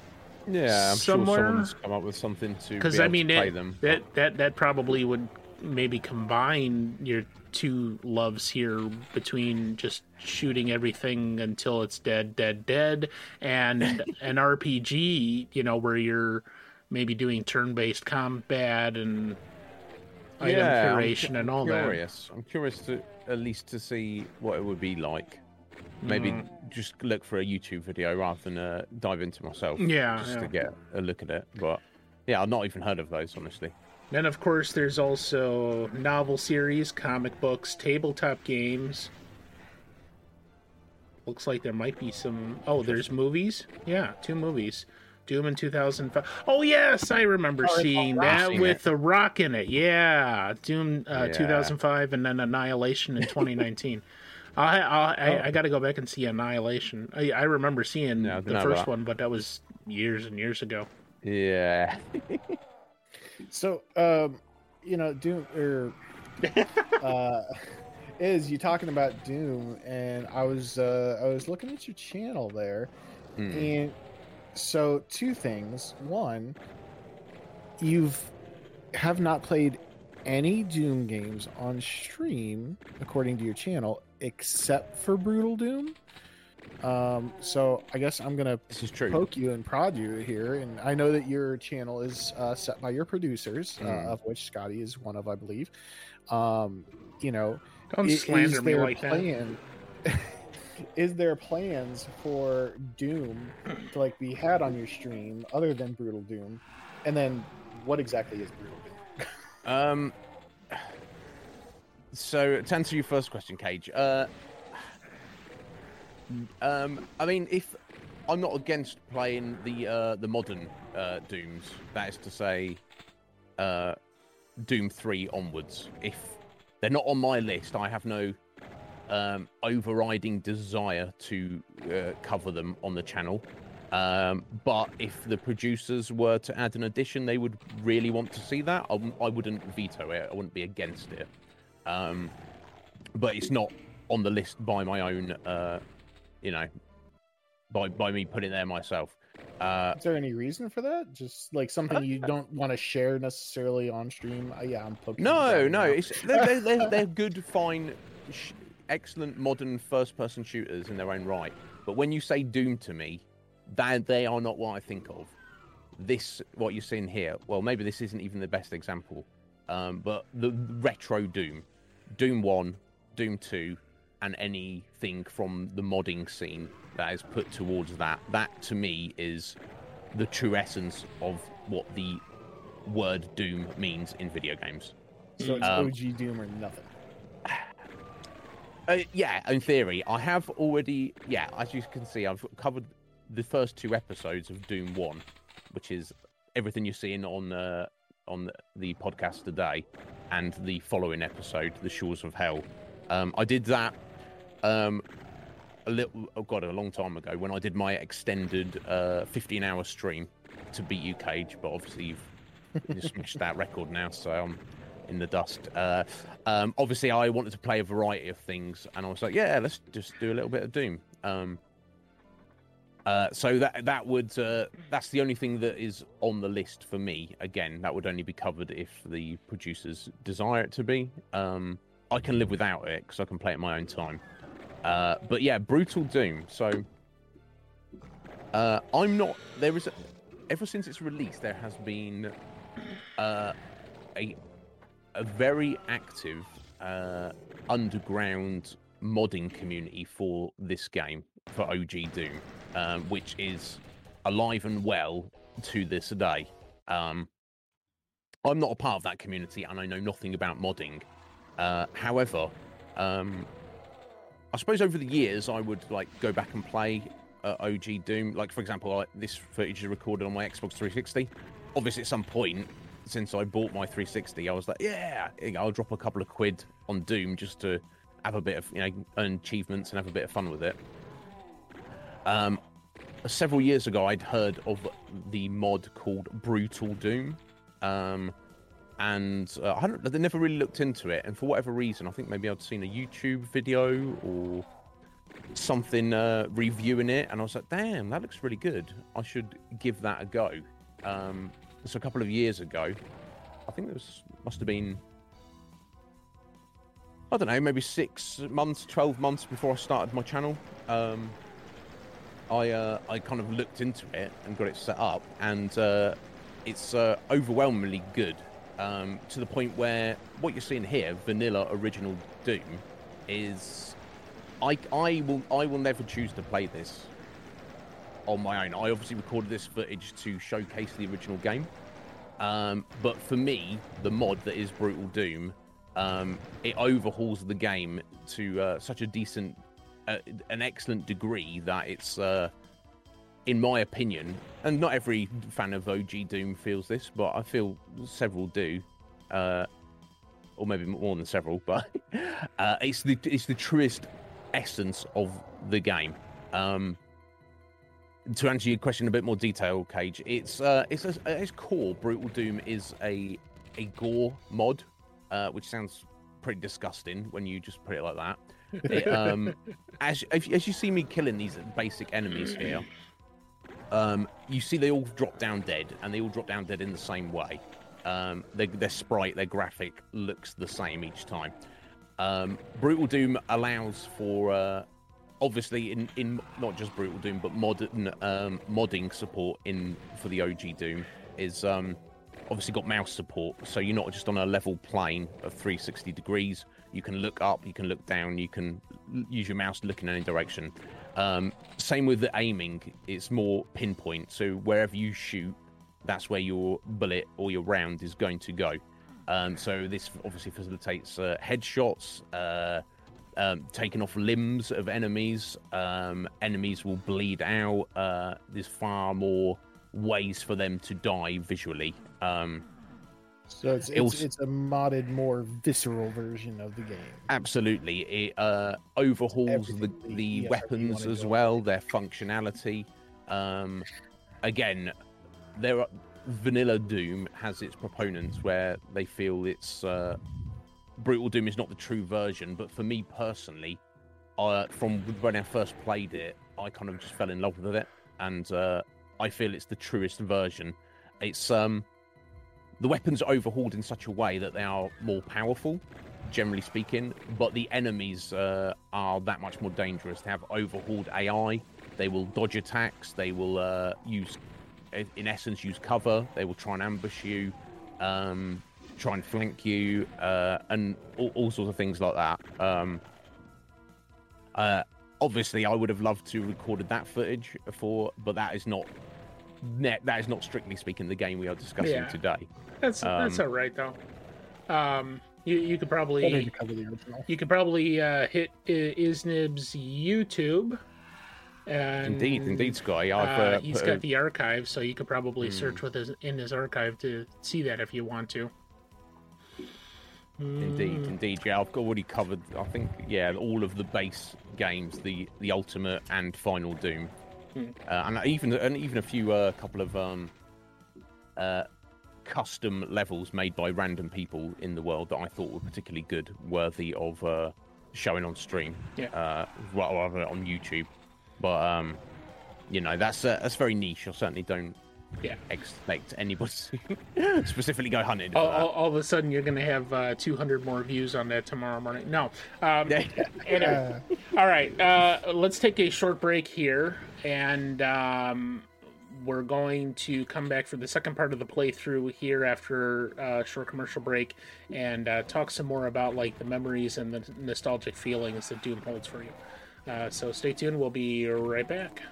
Speaker 3: yeah, I'm
Speaker 1: somewhere-
Speaker 3: sure someone's come up with something to
Speaker 1: because
Speaker 3: be
Speaker 1: I mean it-
Speaker 3: them.
Speaker 1: that that that probably would maybe combine your two loves here between just shooting everything until it's dead, dead, dead, and an RPG, you know, where you're maybe doing turn-based combat and item
Speaker 3: yeah, I'm
Speaker 1: curation
Speaker 3: cu-
Speaker 1: and all
Speaker 3: curious. I'm curious to at least to see what it would be like. Maybe
Speaker 1: Mm.
Speaker 3: just look for a YouTube video rather than uh, dive into myself.
Speaker 1: Yeah,
Speaker 3: just
Speaker 1: yeah.
Speaker 3: to get a look at it. But yeah, I've not even heard of those honestly.
Speaker 1: Then, of course, there's also novel series, comic books, tabletop games. Looks like there might be some. Oh, there's movies. Yeah, two movies. Doom in 2005. Oh yes, I remember
Speaker 2: Oh,
Speaker 1: seeing that with the Rock in it. Yeah, Doom uh,
Speaker 3: Yeah.
Speaker 1: 2005, and then Annihilation in 2019. I I, I,
Speaker 3: Oh.
Speaker 1: I got to go back and see Annihilation. I, I remember seeing
Speaker 3: Yeah,
Speaker 1: the first one, but that was years and years ago.
Speaker 3: Yeah.
Speaker 2: So, um, you know, Doom or uh, is you talking about Doom, and I was uh, I was looking at your channel there,
Speaker 3: Hmm.
Speaker 2: and so two things. One, you've have not played any Doom games on stream, according to your channel, except for Brutal Doom. Um, so I guess I'm gonna
Speaker 3: This is true.
Speaker 2: poke you and prod you here, and I know that your channel is uh, set by your producers, uh,
Speaker 3: Mm.
Speaker 2: of which Scotty is one of, I believe. Um, you know,
Speaker 1: Don't
Speaker 2: i-
Speaker 1: slander
Speaker 2: is
Speaker 1: me
Speaker 2: there
Speaker 1: like
Speaker 2: plan? is there plans for Doom to like be had on your stream other than Brutal Doom? And then, what exactly is Brutal Doom?
Speaker 3: Um. So to answer your first question, Cage. Uh. Um. I mean, if I'm not against playing the uh the modern uh Dooms, that is to say, uh, Doom three onwards. If they're not on my list, I have no um overriding desire to uh, cover them on the channel. Um, but if the producers were to add an addition, they would really want to see that. I wouldn't veto it. I wouldn't be against it. Um, but it's not on the list by my own, uh, you know, by by me putting it there myself. Uh,
Speaker 2: Is there any reason for that? Just like something you don't want to share necessarily on stream? Uh, yeah, I'm poking.
Speaker 3: no, no, it's they're, they're, they're, they're good, fine, sh- excellent modern first-person shooters in their own right. But when you say Doom to me, that they are not what I think of. This, what you're seeing here, well, maybe this isn't even the best example, um, but the retro Doom, Doom One, Doom Two, and anything from the modding scene that is put towards that, that to me is the true essence of what the word Doom means in video games.
Speaker 2: So it's
Speaker 3: Um,
Speaker 2: OG Doom or nothing.
Speaker 3: Uh, yeah, in theory, I have already. Yeah, as you can see, I've covered the first two episodes of Doom One, which is everything you're seeing on uh, on the podcast today, and the following episode, The Shores of Hell. Um, I did that um, a little. Oh god, a long time ago when I did my extended uh, 15-hour stream to beat you, Cage. But obviously, you've smashed that record now, so I'm in the dust. Uh, um, obviously, I wanted to play a variety of things, and I was like, yeah, let's just do a little bit of Doom. Um, uh, so that that would uh, that's the only thing that is on the list for me. Again, that would only be covered if the producers desire it to be. Um, I can live without it because I can play it my own time. Uh, but yeah, brutal Doom. So uh, I'm not. There is a, ever since its release, there has been uh, a a very active underground modding community for this game for OG Doom, um, which is alive and well to this day. Um, I'm not a part of that community, and I know nothing about modding. Uh, however, um, I suppose over the years I would like go back and play uh, OG Doom. Like for example, I, this footage is recorded on my Xbox 360. Obviously, at some point since I bought my 360, I was like, yeah, I'll drop a couple of quid on Doom just to have a bit of you know earn achievements and have a bit of fun with it. Um, several years ago, I'd heard of the mod called Brutal Doom. Um, and uh, I I never really looked into it. And for whatever reason, I think maybe I'd seen a YouTube video or something uh, reviewing it, and I was like, "Damn, that looks really good. I should give that a go." Um, so a couple of years ago, I think it was must have been, I don't know, maybe six months, twelve months before I started my channel. Um, I uh, I kind of looked into it and got it set up, and uh, it's uh, overwhelmingly good um, to the point where what you're seeing here, vanilla original Doom, is I I will I will never choose to play this on my own. I obviously recorded this footage to showcase the original game, um, but for me, the mod that is Brutal Doom, um, it overhauls the game to uh, such a decent, uh, an excellent degree that it's. Uh, in my opinion, and not every fan of OG Doom feels this, but I feel several do, uh, or maybe more than several. But uh, it's the it's the truest essence of the game. Um, to answer your question in a bit more detail, Cage, it's uh, it's a, at its core, Brutal Doom is a a gore mod, uh, which sounds pretty disgusting when you just put it like that. Um, as as you see me killing these basic enemies here, um, you see they all drop down dead, and they all drop down dead in the same way. Um, their, their sprite, their graphic looks the same each time. Um, Brutal Doom allows for uh, obviously in, in not just Brutal Doom but modern um, modding support in for the OG Doom is um, obviously got mouse support, so you're not just on a level plane of 360 degrees. You can look up, you can look down, you can use your mouse to look in any direction. Um, same with the aiming; it's more pinpoint. So wherever you shoot, that's where your bullet or your round is going to go. Um, so this obviously facilitates uh, headshots, uh, um, taking off limbs of enemies. Um, enemies will bleed out. Uh, there's far more ways for them to die visually. Um,
Speaker 2: so it's, it's, also, it's a modded, more visceral version of the game.
Speaker 3: Absolutely, it uh, overhauls the the weapons as well, their functionality. Um, again, there are vanilla Doom has its proponents where they feel it's uh, brutal Doom is not the true version, but for me personally, uh, from when I first played it, I kind of just fell in love with it, and uh, I feel it's the truest version. It's um, the weapons are overhauled in such a way that they are more powerful, generally speaking, but the enemies uh, are that much more dangerous. They have overhauled AI. They will dodge attacks. They will uh, use, in essence, use cover. They will try and ambush you, um, try and flank you, uh, and all, all, sorts of things like that. Um, uh, obviously, I would have loved to recorded that footage before, but that is not. That is not strictly speaking the game we are discussing yeah. today.
Speaker 1: That's um, that's all right though. Um, you you could probably you could probably uh, hit Isnib's YouTube. And,
Speaker 3: indeed, indeed, Sky.
Speaker 1: Uh, uh, he's got a... the archive, so you could probably mm. search with his in his archive to see that if you want to.
Speaker 3: Indeed, hmm. indeed. Yeah, I've already covered. I think yeah, all of the base games, the the Ultimate and Final Doom, mm. uh, and even and even a few uh, couple of um, uh, custom levels made by random people in the world that I thought were particularly good, worthy of uh, showing on stream.
Speaker 1: Yeah.
Speaker 3: Uh, rather on YouTube, but um, you know that's uh, that's very niche. I certainly don't
Speaker 1: Yeah.
Speaker 3: expect anybody to specifically go hunting.
Speaker 1: All, all, all of a sudden, you're going to have uh, 200 more views on that tomorrow morning. No. Um,
Speaker 3: Yeah.
Speaker 1: anyway. all right. Uh, let's take a short break here, and um, we're going to come back for the second part of the playthrough here after a short commercial break, and uh, talk some more about like the memories and the nostalgic feelings that Doom holds for you. Uh, so stay tuned. We'll be right back.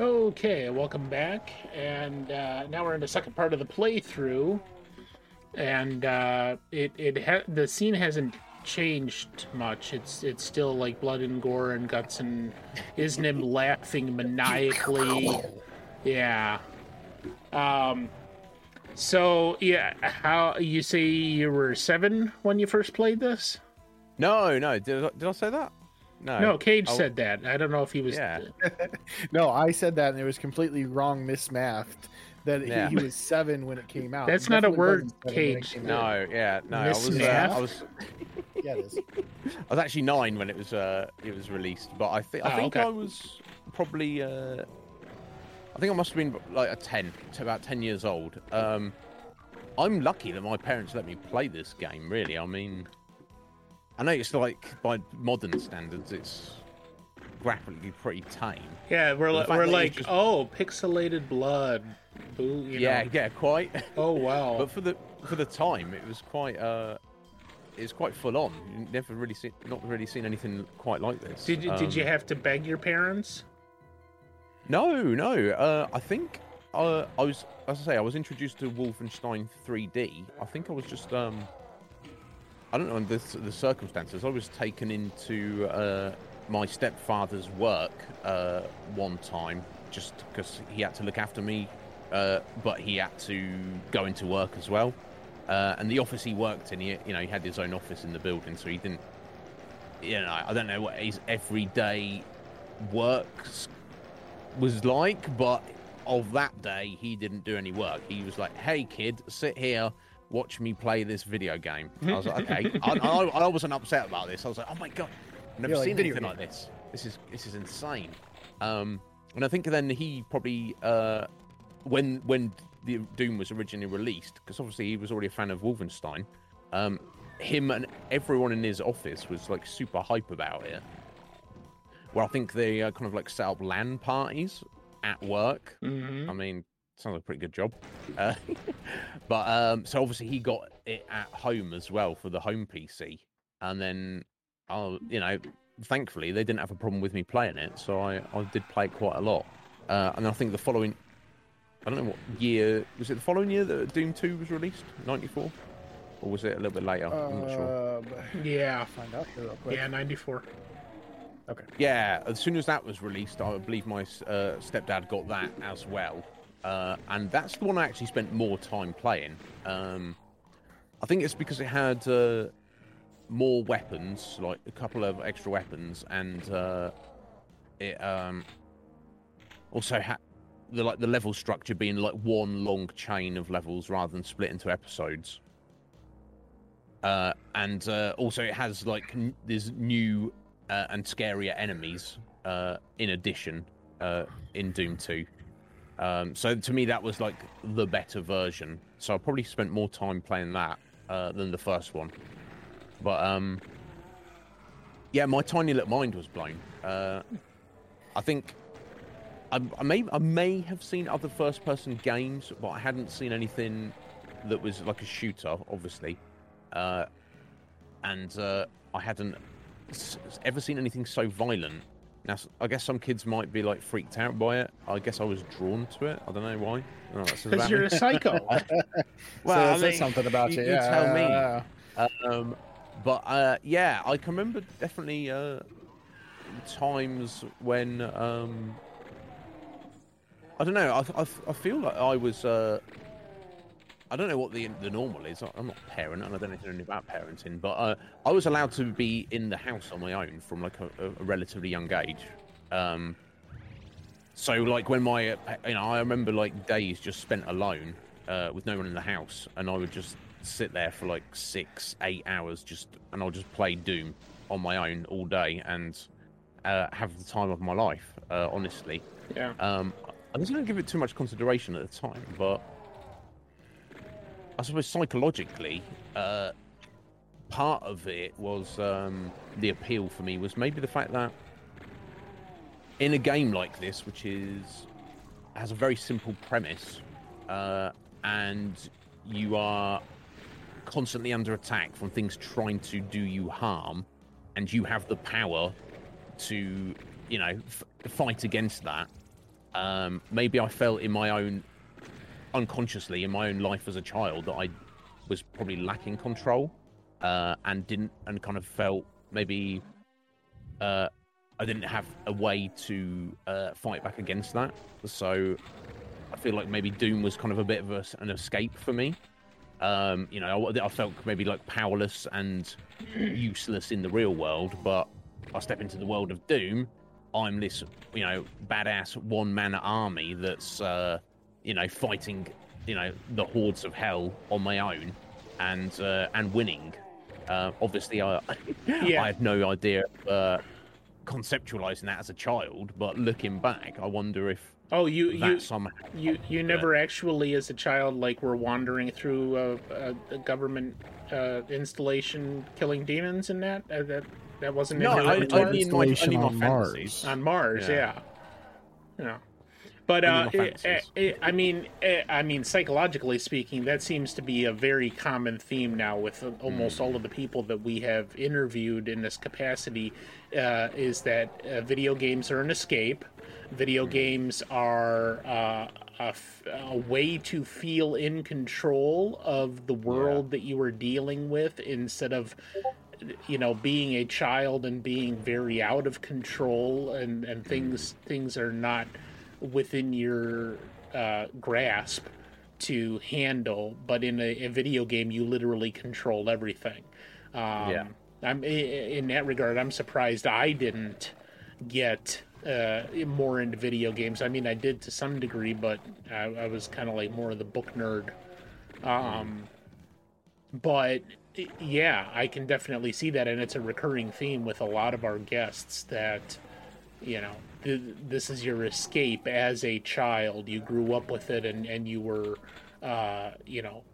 Speaker 1: Okay, welcome back, and uh, now we're in the second part of the playthrough, and uh, it it ha- the scene hasn't changed much. It's it's still like blood and gore and guts and Isnib laughing maniacally. Yeah. Um. So yeah, how you say you were seven when you first played this?
Speaker 3: No, no. Did I, did I say that? No.
Speaker 1: No, Cage
Speaker 3: I-
Speaker 1: said that. I don't know if he was.
Speaker 3: Yeah.
Speaker 2: No, I said that and it was completely wrong, mismathed. That he-
Speaker 3: Yeah.
Speaker 2: he, was seven when it came out.
Speaker 1: That's not a word,
Speaker 2: wasn't seven when it
Speaker 1: Cage.
Speaker 3: No, yeah, no. I was, uh, I was, I was actually nine when it was, uh, it was released. But I think, I
Speaker 1: Ah,
Speaker 3: think
Speaker 1: okay.
Speaker 3: I was probably, uh, I think I must have been like a ten, to about ten years old. Um, I'm lucky that my parents let me play this game. Really, I mean, I know it's like by modern standards, it's graphically pretty tame.
Speaker 1: Yeah, we're,
Speaker 3: The
Speaker 1: li-
Speaker 3: fact
Speaker 1: we're
Speaker 3: that you
Speaker 1: like,
Speaker 3: just-
Speaker 1: oh, pixelated blood. Boo, you
Speaker 3: yeah,
Speaker 1: know.
Speaker 3: yeah, quite.
Speaker 1: Oh wow.
Speaker 3: But for the for the time, it was quite uh, it was quite full on. You never really seen, not really seen anything quite like this.
Speaker 1: did you, did you
Speaker 3: Um,
Speaker 1: have to beg your parents?
Speaker 3: No, no. Uh, I think uh, I was, as I say, I was introduced to Wolfenstein 3D. I think I was just um, I don't know the the circumstances. I was taken into uh, my stepfather's work uh, one time just because he had to look after me, uh, but he had to go into work as well. Uh, and the office he worked in, he, you know, he had his own office in the building, so he didn't. You know, I don't know what his everyday work s- was like, but of that day, he didn't do any work. He was like, "Hey, kid, sit here, watch me play this video game." I was like, "Okay." I, I, I wasn't upset about this. I was like, "Oh my god, I've never
Speaker 2: like
Speaker 3: seen
Speaker 2: video
Speaker 3: anything like this. This is this is insane." Um, and I think then he probably uh, when when the Doom was originally released, because obviously he was already a fan of Wolfenstein. Um, him and everyone in his office was like super hype about it. Where I think they uh, kind of like set up LAN parties at work.
Speaker 1: Mm-hmm.
Speaker 3: I mean, sounds like a pretty good job. Uh, but um, so obviously he got it at home as well for the home PC, and then, uh, you know, thankfully they didn't have a problem with me playing it, so I, I did play it quite a lot. Uh, and I think the following, I don't know what year was it. The following year that Doom Two was released, ninety four, or was it a little bit later? I'm not sure.
Speaker 2: Um,
Speaker 1: Yeah.
Speaker 2: find out here real quick.
Speaker 1: Yeah, 94.
Speaker 2: Okay.
Speaker 3: Yeah, as soon as that was released, I believe my uh, stepdad got that as well, uh, and that's the one I actually spent more time playing. Um, I think it's because it had uh, more weapons, like a couple of extra weapons, and uh, it um, also had the like the level structure being like one long chain of levels rather than split into episodes. Uh, and uh, also it has like n- there's new uh, and scarier enemies uh, in addition uh, in Doom 2. Um, so to me, that was like the better version. So I probably spent more time playing that uh, than the first one. But um, yeah, my tiny little mind was blown. Uh, I think I, I may I may have seen other first-person games, but I hadn't seen anything that was like a shooter, obviously. Uh, and uh, I hadn't s- ever seen anything so violent. Now, I guess some kids might be like freaked out by it. I guess I was drawn to it. I don't know why. I don't know what that says
Speaker 1: Because
Speaker 3: about
Speaker 1: you're
Speaker 3: me.
Speaker 1: a psycho.
Speaker 3: Well,
Speaker 2: so
Speaker 3: I mean,
Speaker 2: something about you.
Speaker 3: you- you
Speaker 2: yeah.
Speaker 3: tell me.
Speaker 2: yeah.
Speaker 3: Um, but uh, yeah, I can remember definitely uh, times when um, I don't know. I, I, I feel like I was. Uh, I don't know what the the normal is. I'm not a parent, and I don't know anything about parenting. But uh, I was allowed to be in the house on my own from like a, a relatively young age. Um, so like when my, you know, I remember like days just spent alone uh, with no one in the house, and I would just sit there for like six, eight hours, just and I'll just play Doom on my own all day and uh, have the time of my life. Uh, honestly,
Speaker 1: Yeah.
Speaker 3: um, I wasn't going to give it too much consideration at the time, but I suppose psychologically, uh, part of it was um, the appeal for me was maybe the fact that in a game like this, which is has a very simple premise, uh, and you are constantly under attack from things trying to do you harm, and you have the power to, you know, f- fight against that. Um, maybe I felt in my own, unconsciously in my own life as a child that I was probably lacking control, uh, and didn't, and kind of felt maybe uh, I didn't have a way to uh, fight back against that. So I feel like maybe Doom was kind of a bit of a, an escape for me. Um, you know, I, I felt maybe like powerless and useless in the real world, but I step into the world of Doom. I'm this, you know, badass one man army that's, uh, you know, fighting, you know, the hordes of hell on my own and uh, and winning. Uh, obviously, I
Speaker 1: Yeah.
Speaker 3: I had no idea uh, conceptualizing that as a child, but looking back, I wonder if
Speaker 1: Oh, you
Speaker 3: that
Speaker 1: you
Speaker 3: somehow
Speaker 1: you you never actually, as a child, like were wandering through a, a, a government uh, installation, killing demons, and that uh, that that wasn't
Speaker 3: No,
Speaker 1: in your
Speaker 3: I-
Speaker 1: repertoire?
Speaker 3: only in my,
Speaker 2: Installation
Speaker 3: only in my
Speaker 2: on
Speaker 3: fantasies.
Speaker 1: on Mars,
Speaker 3: Yeah.
Speaker 1: yeah, yeah. But uh,
Speaker 3: my
Speaker 1: it, it, I mean, I mean, psychologically speaking, that seems to be a very common theme now with almost all of the people that we have interviewed in this capacity. Uh, is that uh, video games are an escape? Video games are uh, a, f- a way to feel in control of the world that you are dealing with instead of you know being a child and being very out of control and and things things are not within your uh, grasp to handle but in a, a video game you literally control everything. Um,
Speaker 3: Yeah.
Speaker 1: i'm in that regard i'm surprised i didn't get uh, more into video games. I mean i did to some degree but i, I was kind of like more of the book nerd. Um, but yeah, I can definitely see that, and it's a recurring theme with a lot of our guests that, you know, th- this is your escape as a child. You grew up with it, and and you were, uh, you know,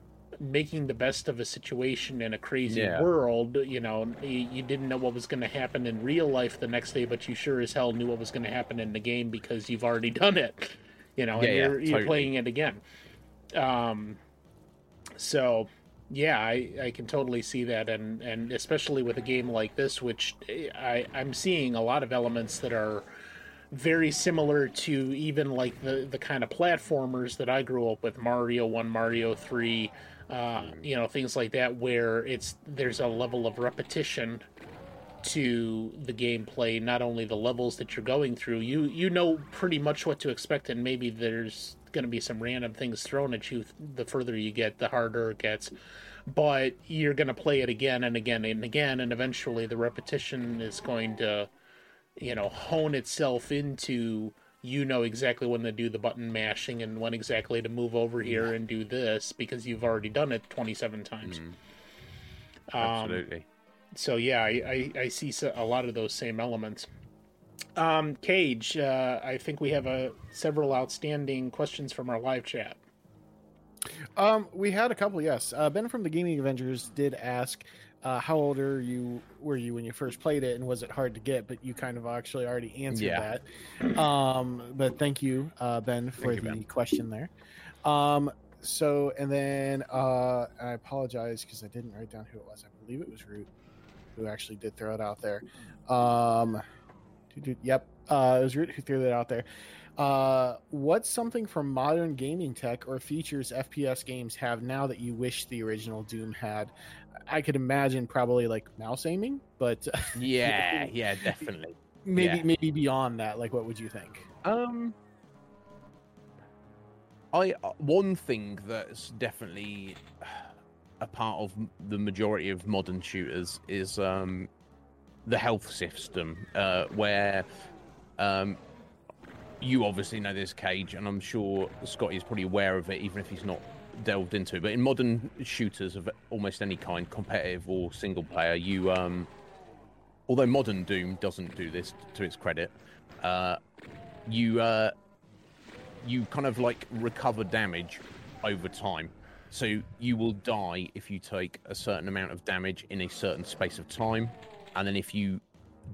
Speaker 1: making the best of a situation in a crazy
Speaker 3: Yeah.
Speaker 1: world. You know, you, you didn't know what was going to happen in real life the next day, but you sure as hell knew what was going to happen in the game because you've already done it. You know,
Speaker 3: Yeah,
Speaker 1: and
Speaker 3: yeah,
Speaker 1: you're, you're playing it again. Um, so yeah, I, I can totally see that, and and especially with a game like this, which I I'm seeing a lot of elements that are very similar to even like the the kind of platformers that I grew up with, Mario One, Mario Three, uh, you know, things like that, where it's there's a level of repetition to the gameplay not only the levels that you're going through you you know pretty much what to expect and maybe there's going to be some random things thrown at you the further you get the harder it gets but you're going to play it again and again and again and eventually the repetition is going to you know hone itself into you know exactly when to do the button mashing and when exactly to move over here and do this because you've already done it 27 times
Speaker 3: Mm,
Speaker 1: um,
Speaker 3: absolutely.
Speaker 1: so yeah, I, I, I see a lot of those same elements. Um, Cage, uh, I think we have a several outstanding questions from our live chat.
Speaker 2: Um, we had a couple. Yes, uh, Ben from the Gaming Avengers did ask, uh, "How old are you? Were you when you first played it, and was it hard to get?" But you kind of actually already answered
Speaker 3: Yeah.
Speaker 2: that. Um, but thank you, uh, Ben, for
Speaker 3: you,
Speaker 2: the
Speaker 3: Ben.
Speaker 2: question there. Um, so and then uh, I apologize because I didn't write down who it was. I believe it was Root who actually did throw it out there. Um, doo- doo- yep, uh, it was Root who threw that out there. Uh, what's something from modern gaming tech or features FPS games have now that you wish the original Doom had? I could imagine probably like mouse aiming, but
Speaker 3: Yeah, yeah, definitely.
Speaker 2: maybe
Speaker 3: Yeah.
Speaker 2: maybe beyond that. Like, what would you think?
Speaker 3: Um, I uh, one thing that's definitely a part of the majority of modern shooters is um the health system, uh, where um you obviously know this cage, and I'm sure Scotty is probably aware of it, even if he's not delved into. But in modern shooters of almost any kind, competitive or single player, you um, although modern Doom doesn't do this to its credit, uh, you uh, you kind of like recover damage over time. So you will die if you take a certain amount of damage in a certain space of time, and then if you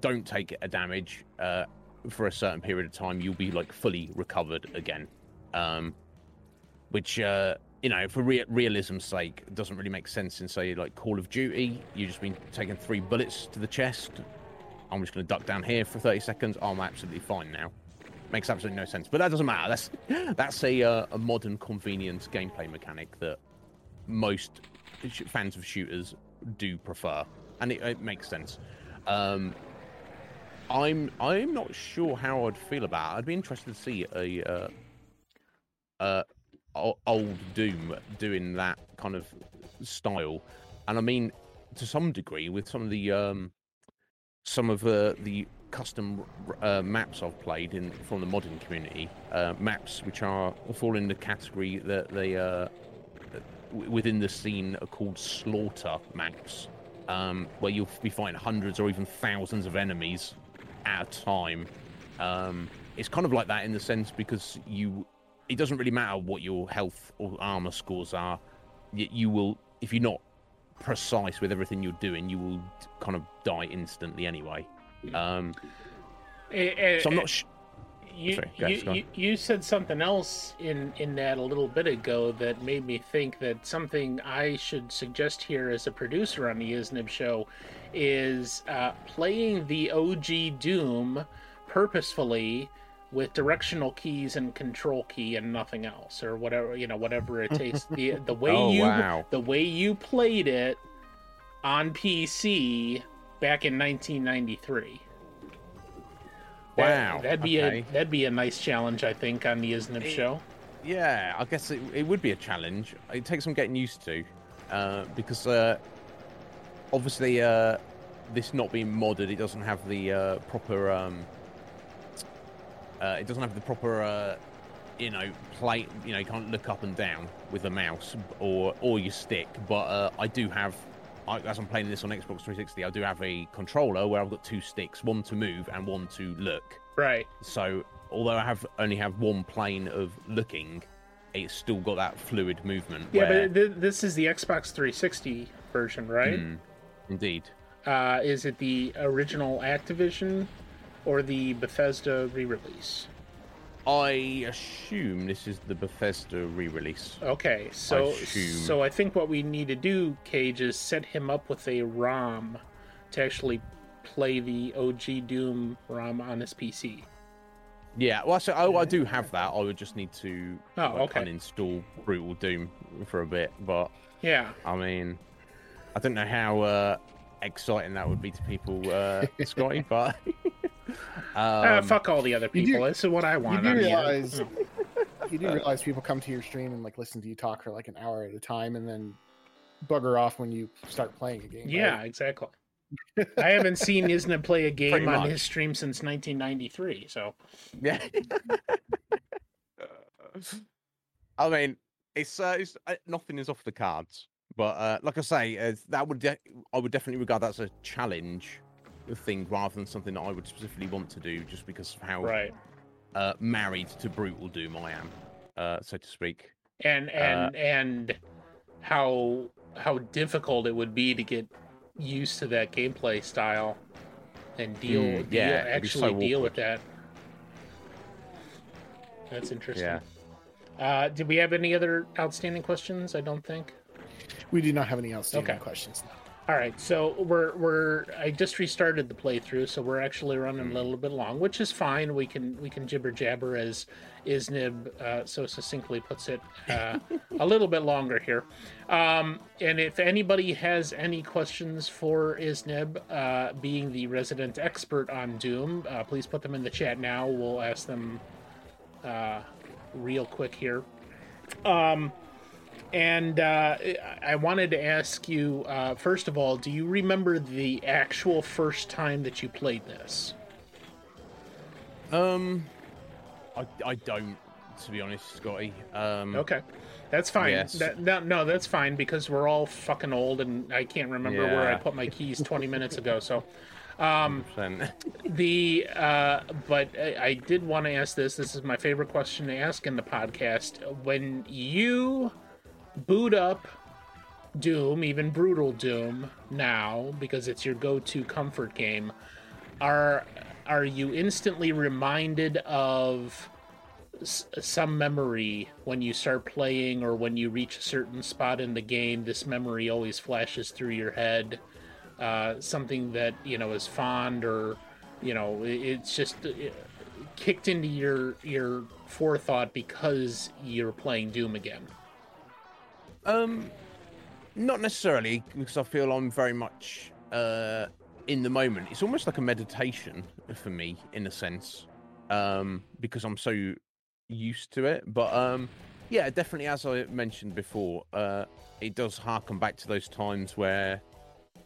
Speaker 3: don't take a damage uh, for a certain period of time, you'll be like fully recovered again. Um, which uh, you know, for re- realism's sake, doesn't really make sense in say like Call of Duty. You've just been taking three bullets to the chest. I'm just going to duck down here for 30 seconds. I'm absolutely fine now. Makes absolutely no sense, but that doesn't matter. That's that's a uh, a modern convenience gameplay mechanic that most fans of shooters do prefer, and it, it makes sense. Um, I'm I'm not sure how I'd feel about. It. I'd be interested to see a uh, uh, old Doom doing that kind of style, and I mean to some degree with some of the um, some of uh, the custom uh, maps I've played in from the modern community, uh, maps which are fall in the category that they uh, within the scene are called slaughter maps, um, where you'll be fighting hundreds or even thousands of enemies at a time. Um, it's kind of like that in the sense because you, it doesn't really matter what your health or armor scores are. You, you will, if you're not precise with everything you're doing, you will kind of die instantly anyway. Um, so I'm not. Sh-
Speaker 1: you, Sorry, you, you, you, said something else in, in that a little bit ago that made me think that something I should suggest here as a producer on the Isnib show is uh, playing the OG Doom purposefully with directional keys and control key and nothing else or whatever you know whatever it takes the the way oh, you wow. the way you played it on PC back in 1993
Speaker 3: Wow,
Speaker 1: that, would be okay. a that'd be a nice challenge, I think, on the Isnib show.
Speaker 3: Yeah, I guess it, it would be a challenge. It takes some getting used to, uh, because uh, obviously uh, this not being modded, it doesn't have the uh, proper. Um, uh, it doesn't have the proper, uh, you know, play. You know, you can't look up and down with a mouse or or your stick. But I do have I, as I'm playing this on Xbox 360, I do have a controller where I've got two sticks, one to move and one to look.
Speaker 1: Right.
Speaker 3: So although I have only have one plane of looking, it's still got that fluid movement.
Speaker 1: Yeah, where... but th- this is the Xbox 360 version, right? Mm,
Speaker 3: indeed.
Speaker 1: Uh, is it the original Activision or the Bethesda re-release?
Speaker 3: I assume this is the Bethesda re-release.
Speaker 1: Okay, so I so I think what we need to do, Cage, is set him up with a ROM to actually play the OG Doom ROM on his PC.
Speaker 3: Yeah, well, so oh, I do have that. I would just need to
Speaker 1: oh, like, okay.
Speaker 3: uninstall Brutal Doom for a bit, but
Speaker 1: yeah,
Speaker 3: I mean, I don't know how uh, exciting that would be to people, uh, Scotty, but
Speaker 1: um, uh, fuck all the other people. Do, this is what I want.
Speaker 2: You do realize you do realize people come to your stream and like listen to you talk for like an hour at a time, and then bugger off when you start playing a game.
Speaker 1: Yeah, right? exactly. I haven't seen Isnib play a game on his stream since 1993. So
Speaker 3: yeah. I mean, it's, uh, it's uh, nothing is off the cards, but uh, like I say, uh, that would de- I would definitely regard that as a challenge thing rather than something that I would specifically want to do just because of how
Speaker 1: right.
Speaker 3: uh, married to brutal doom I am, uh, so to speak.
Speaker 1: And and uh, and how how difficult it would be to get used to that gameplay style and deal, mm, yeah, deal actually so deal with that. That's interesting. Yeah. Uh, did we have any other outstanding questions? I don't think.
Speaker 2: We do not have any outstanding okay. questions.
Speaker 1: All right, so we're we're I just restarted the playthrough, so we're actually running a hmm. little bit long, which is fine. We can we can jibber jabber as Isnib uh, so succinctly puts it, uh, a little bit longer here. Um, and if anybody has any questions for Isnib, uh, being the resident expert on Doom, uh, please put them in the chat now. We'll ask them uh, real quick here. Um, and uh, I wanted to ask you, uh, first of all, do you remember the actual first time that you played this?
Speaker 3: Um, I, I don't, to be honest, Scotty. Um,
Speaker 1: Okay, that's fine.
Speaker 3: Yes.
Speaker 1: That, no, no, that's fine because we're all fucking old, and I can't remember where I put my keys 20 minutes ago. So, um,
Speaker 3: 100%.
Speaker 1: the uh, but I, I did want to ask this. This is my favorite question to ask in the podcast. When you boot up Doom, even brutal Doom, now because it's your go-to comfort game, are are you instantly reminded of some memory when you start playing or when you reach a certain spot in the game? This memory always flashes through your head. Uh, something that you know is fond or you know it's just uh, kicked into your your forethought because you're playing Doom again.
Speaker 3: Um, not necessarily because I feel I'm very much uh in the moment. It's almost like a meditation for me in a sense, um, because I'm so used to it. But um, yeah, definitely as I mentioned before, uh, it does harken back to those times where,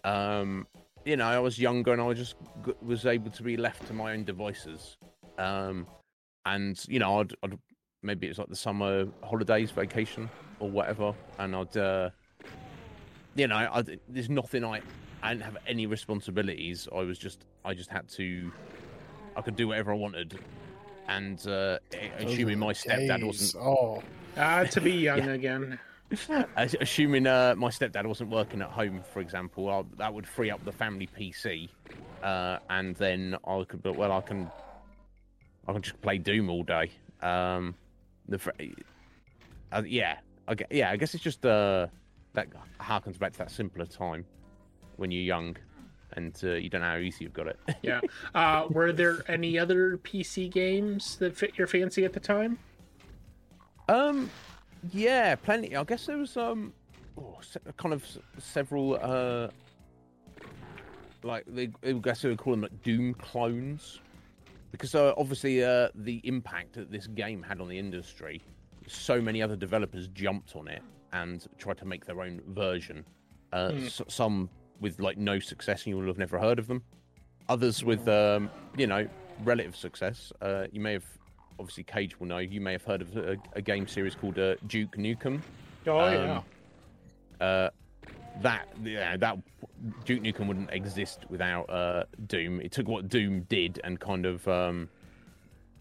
Speaker 3: um, you know, I was younger and I just g- was able to be left to my own devices, um, and you know, I'd, I'd maybe it was like the summer holidays, vacation or whatever, and I'd, uh, you know, I, there's nothing I, I didn't have any responsibilities. I was just, I just had to, I could do whatever I wanted, and uh, assuming my stepdad wasn't,
Speaker 2: Oh,
Speaker 1: Ah, to be young again.
Speaker 3: Assuming uh, my stepdad wasn't working at home, for example, i that would free up the family PC, uh, and then I could, but well, I can, I can just play Doom all day. Um, the, uh, yeah, Gue- yeah, I guess it's just uh, that harkens back to that simpler time when you're young, and uh, you don't know how easy you've got it.
Speaker 1: Yeah. Uh, were there any other PC games that fit your fancy at the time?
Speaker 3: Um, yeah, plenty. I guess there was um, oh, kind of s- several uh, like they, I guess they would call them like Doom clones, because uh, obviously uh, the impact that this game had on the industry, so many other developers jumped on it and tried to make their own version. Uh,
Speaker 1: Hmm.
Speaker 3: s- some with like no success, and you will have never heard of them. Others with um, you know relative success. Uh, you may have obviously Cage will know. You may have heard of a, a game series called uh, Duke Nukem.
Speaker 1: Oh
Speaker 3: Um, Uh, that yeah, that Duke Nukem wouldn't exist without uh, Doom. It took what Doom did and kind of um,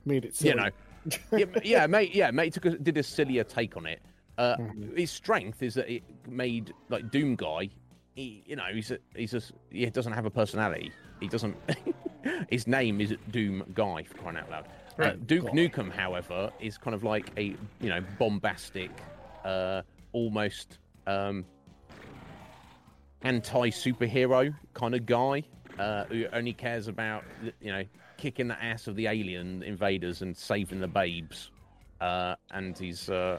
Speaker 2: made it.
Speaker 3: you know, yeah, yeah, mate, yeah, mate, took a, did a sillier take on it. Uh,
Speaker 2: Mhm.
Speaker 3: His strength is that it made like Doom guy. He, you know, he's a, he's a, he doesn't have a personality. He doesn't. his name is Doom Guy for crying out loud. Uh,
Speaker 1: Right.
Speaker 3: Duke
Speaker 2: God.
Speaker 3: Nukem, however, is kind of like a you know bombastic, uh, almost um, anti superhero kind of guy uh, who only cares about you know kicking the ass of the alien invaders and saving the babes. Uh, and he's uh,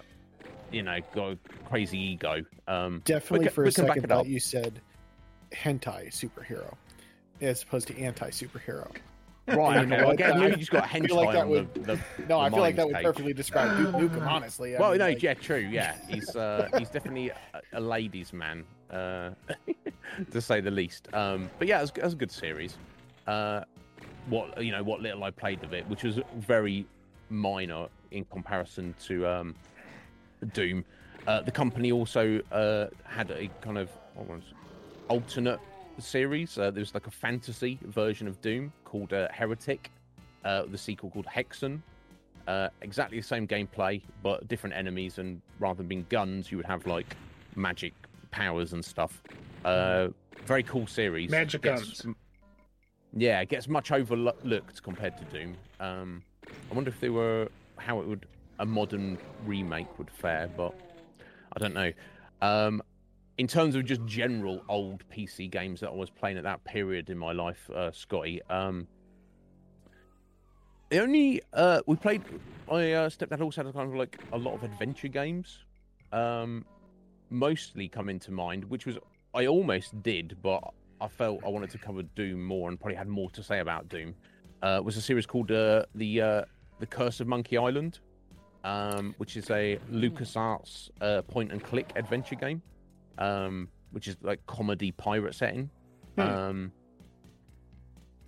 Speaker 3: you know got a crazy ego. Um,
Speaker 2: Definitely
Speaker 3: ca-
Speaker 2: for
Speaker 3: we
Speaker 2: a
Speaker 3: can back
Speaker 2: second thought you said hentai superhero as opposed to anti superhero.
Speaker 3: right?
Speaker 2: You know
Speaker 3: Okay, well,
Speaker 2: what?
Speaker 3: again,
Speaker 2: I
Speaker 3: maybe
Speaker 2: feel
Speaker 3: you just got a hentai
Speaker 2: like that
Speaker 3: on
Speaker 2: would-
Speaker 3: the, the,
Speaker 2: No, I feel like that would
Speaker 3: state.
Speaker 2: perfectly describe Duke Nukem, honestly. I
Speaker 3: Well,
Speaker 2: mean,
Speaker 3: no,
Speaker 2: like,
Speaker 3: yeah, true, yeah. He's uh, he's definitely a, a ladies' man, uh, to say the least. Um, but yeah, it was, it was a good series. Uh, what you know, what little I played of it, which was very minor in comparison to um, Doom. Uh, the company also uh, had a kind of alternate series. Uh, there was like a fantasy version of Doom called uh, Heretic. Uh, the sequel called Hexen. Uh, exactly the same gameplay, but different enemies, and rather than being guns, you would have like magic powers and stuff. Uh, very cool series.
Speaker 1: Magic guns.
Speaker 3: Yeah, it gets much overlooked compared to Doom. Um, I wonder if they were how it would a modern remake would fare, but I don't know. Um, in terms of just general old PC games that I was playing at that period in my life, uh, Scotty, um, the only uh, we played. My uh, stepdad also had kind of like a lot of adventure games. Um, mostly come into mind, which was I almost did, but I felt I wanted to cover Doom more and probably had more to say about Doom. Uh, was a series called uh, the uh, the Curse of Monkey Island, um, which is a LucasArts uh, point and click adventure game, um, which is like comedy pirate setting.
Speaker 1: Hmm.
Speaker 3: Um,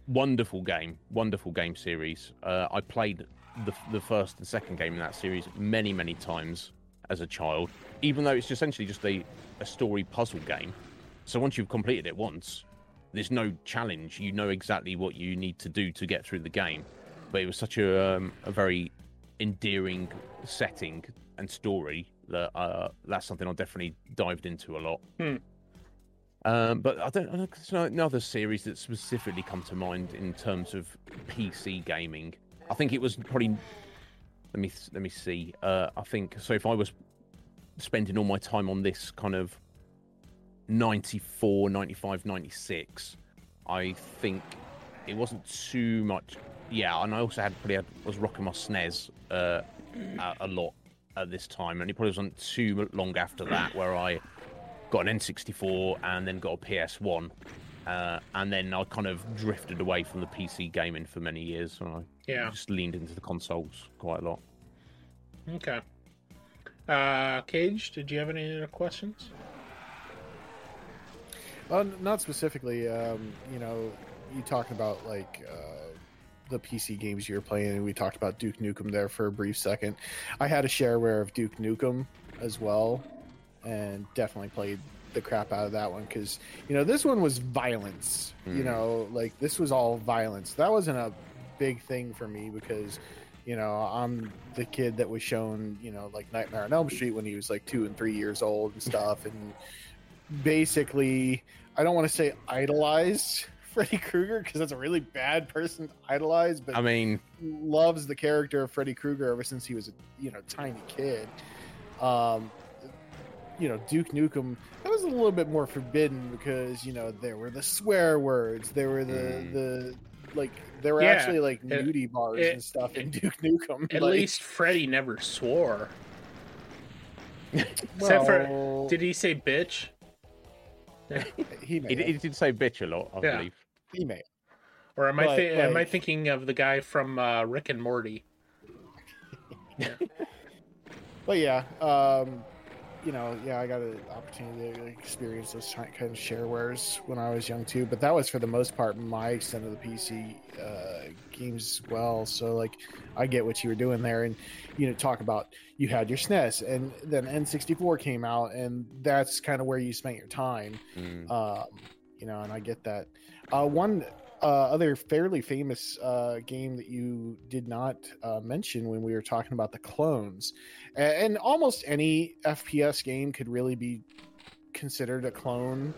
Speaker 3: wonderful game, wonderful game series. Uh, I played the the first and second game in that series many many times as a child, even though it's essentially just a a story puzzle game. So once you've completed it once, there's no challenge. You know exactly what you need to do to get through the game. But it was such a um, a very endearing setting and story that uh, that's something I definitely dived into a lot.
Speaker 1: Hmm.
Speaker 3: Um, but I don't, I don't there's no, no series that specifically come to mind in terms of PC gaming. I think it was probably. Let me let me see. Uh, I think so. If I was spending all my time on this kind of 94, 95, 96, I think it wasn't too much. Yeah, and I also had probably had, was rocking my SNES uh, a, a lot at this time, and it probably wasn't too long after that where I got an N64 and then got a PS1. Uh, and then I kind of drifted away from the PC gaming for many years. And I
Speaker 1: Yeah.
Speaker 3: just leaned into the consoles quite a lot.
Speaker 1: Okay. Uh, Cage, did you have any other questions?
Speaker 2: Not specifically. Um, you know, you talking about like uh, the PC games you were playing, and we talked about Duke Nukem there for a brief second. I had a shareware of Duke Nukem as well, and definitely played the crap out of that one because you know this one was violence. You
Speaker 3: Mm.
Speaker 2: know, like this was all violence. That wasn't a big thing for me because. You know, I'm the kid that was shown, you know, like Nightmare on Elm Street when he was like two and three years old and stuff. And basically I don't want to say idolized Freddy Krueger because that's a really bad person to idolize, but
Speaker 3: I mean,
Speaker 2: loves the character of Freddy Krueger ever since he was a you know tiny kid. Um, you know Duke Nukem that was a little bit more forbidden because you know there were the swear words, there were the
Speaker 3: Mm.
Speaker 2: the like there were
Speaker 1: Yeah,
Speaker 2: actually like
Speaker 1: it-
Speaker 2: nudie bars
Speaker 1: it-
Speaker 2: and stuff in Duke Nukem.
Speaker 1: At
Speaker 2: like,
Speaker 1: least Freddy never swore. Except for- Did he say bitch?
Speaker 2: he may
Speaker 3: he, he did say bitch a lot, I
Speaker 1: Yeah.
Speaker 3: believe.
Speaker 2: he may
Speaker 1: Or am I
Speaker 2: But,
Speaker 1: thi- am I thinking of the guy from uh, Rick and Morty?
Speaker 2: but yeah, um, you know, yeah, I got an opportunity to experience those kind of sharewares when I was young too. But that was for the most part my extent of the PC uh, games as well. So like, I get what you were doing there, and you know, talk about you had your SNES, and then N64 came out, and that's kind of where you spent your time.
Speaker 3: Mm.
Speaker 2: Um, you know, and I get that. Uh, one uh, other fairly famous uh, game that you did not uh, mention when we were talking about the clones, and almost any FPS game could really be considered a clone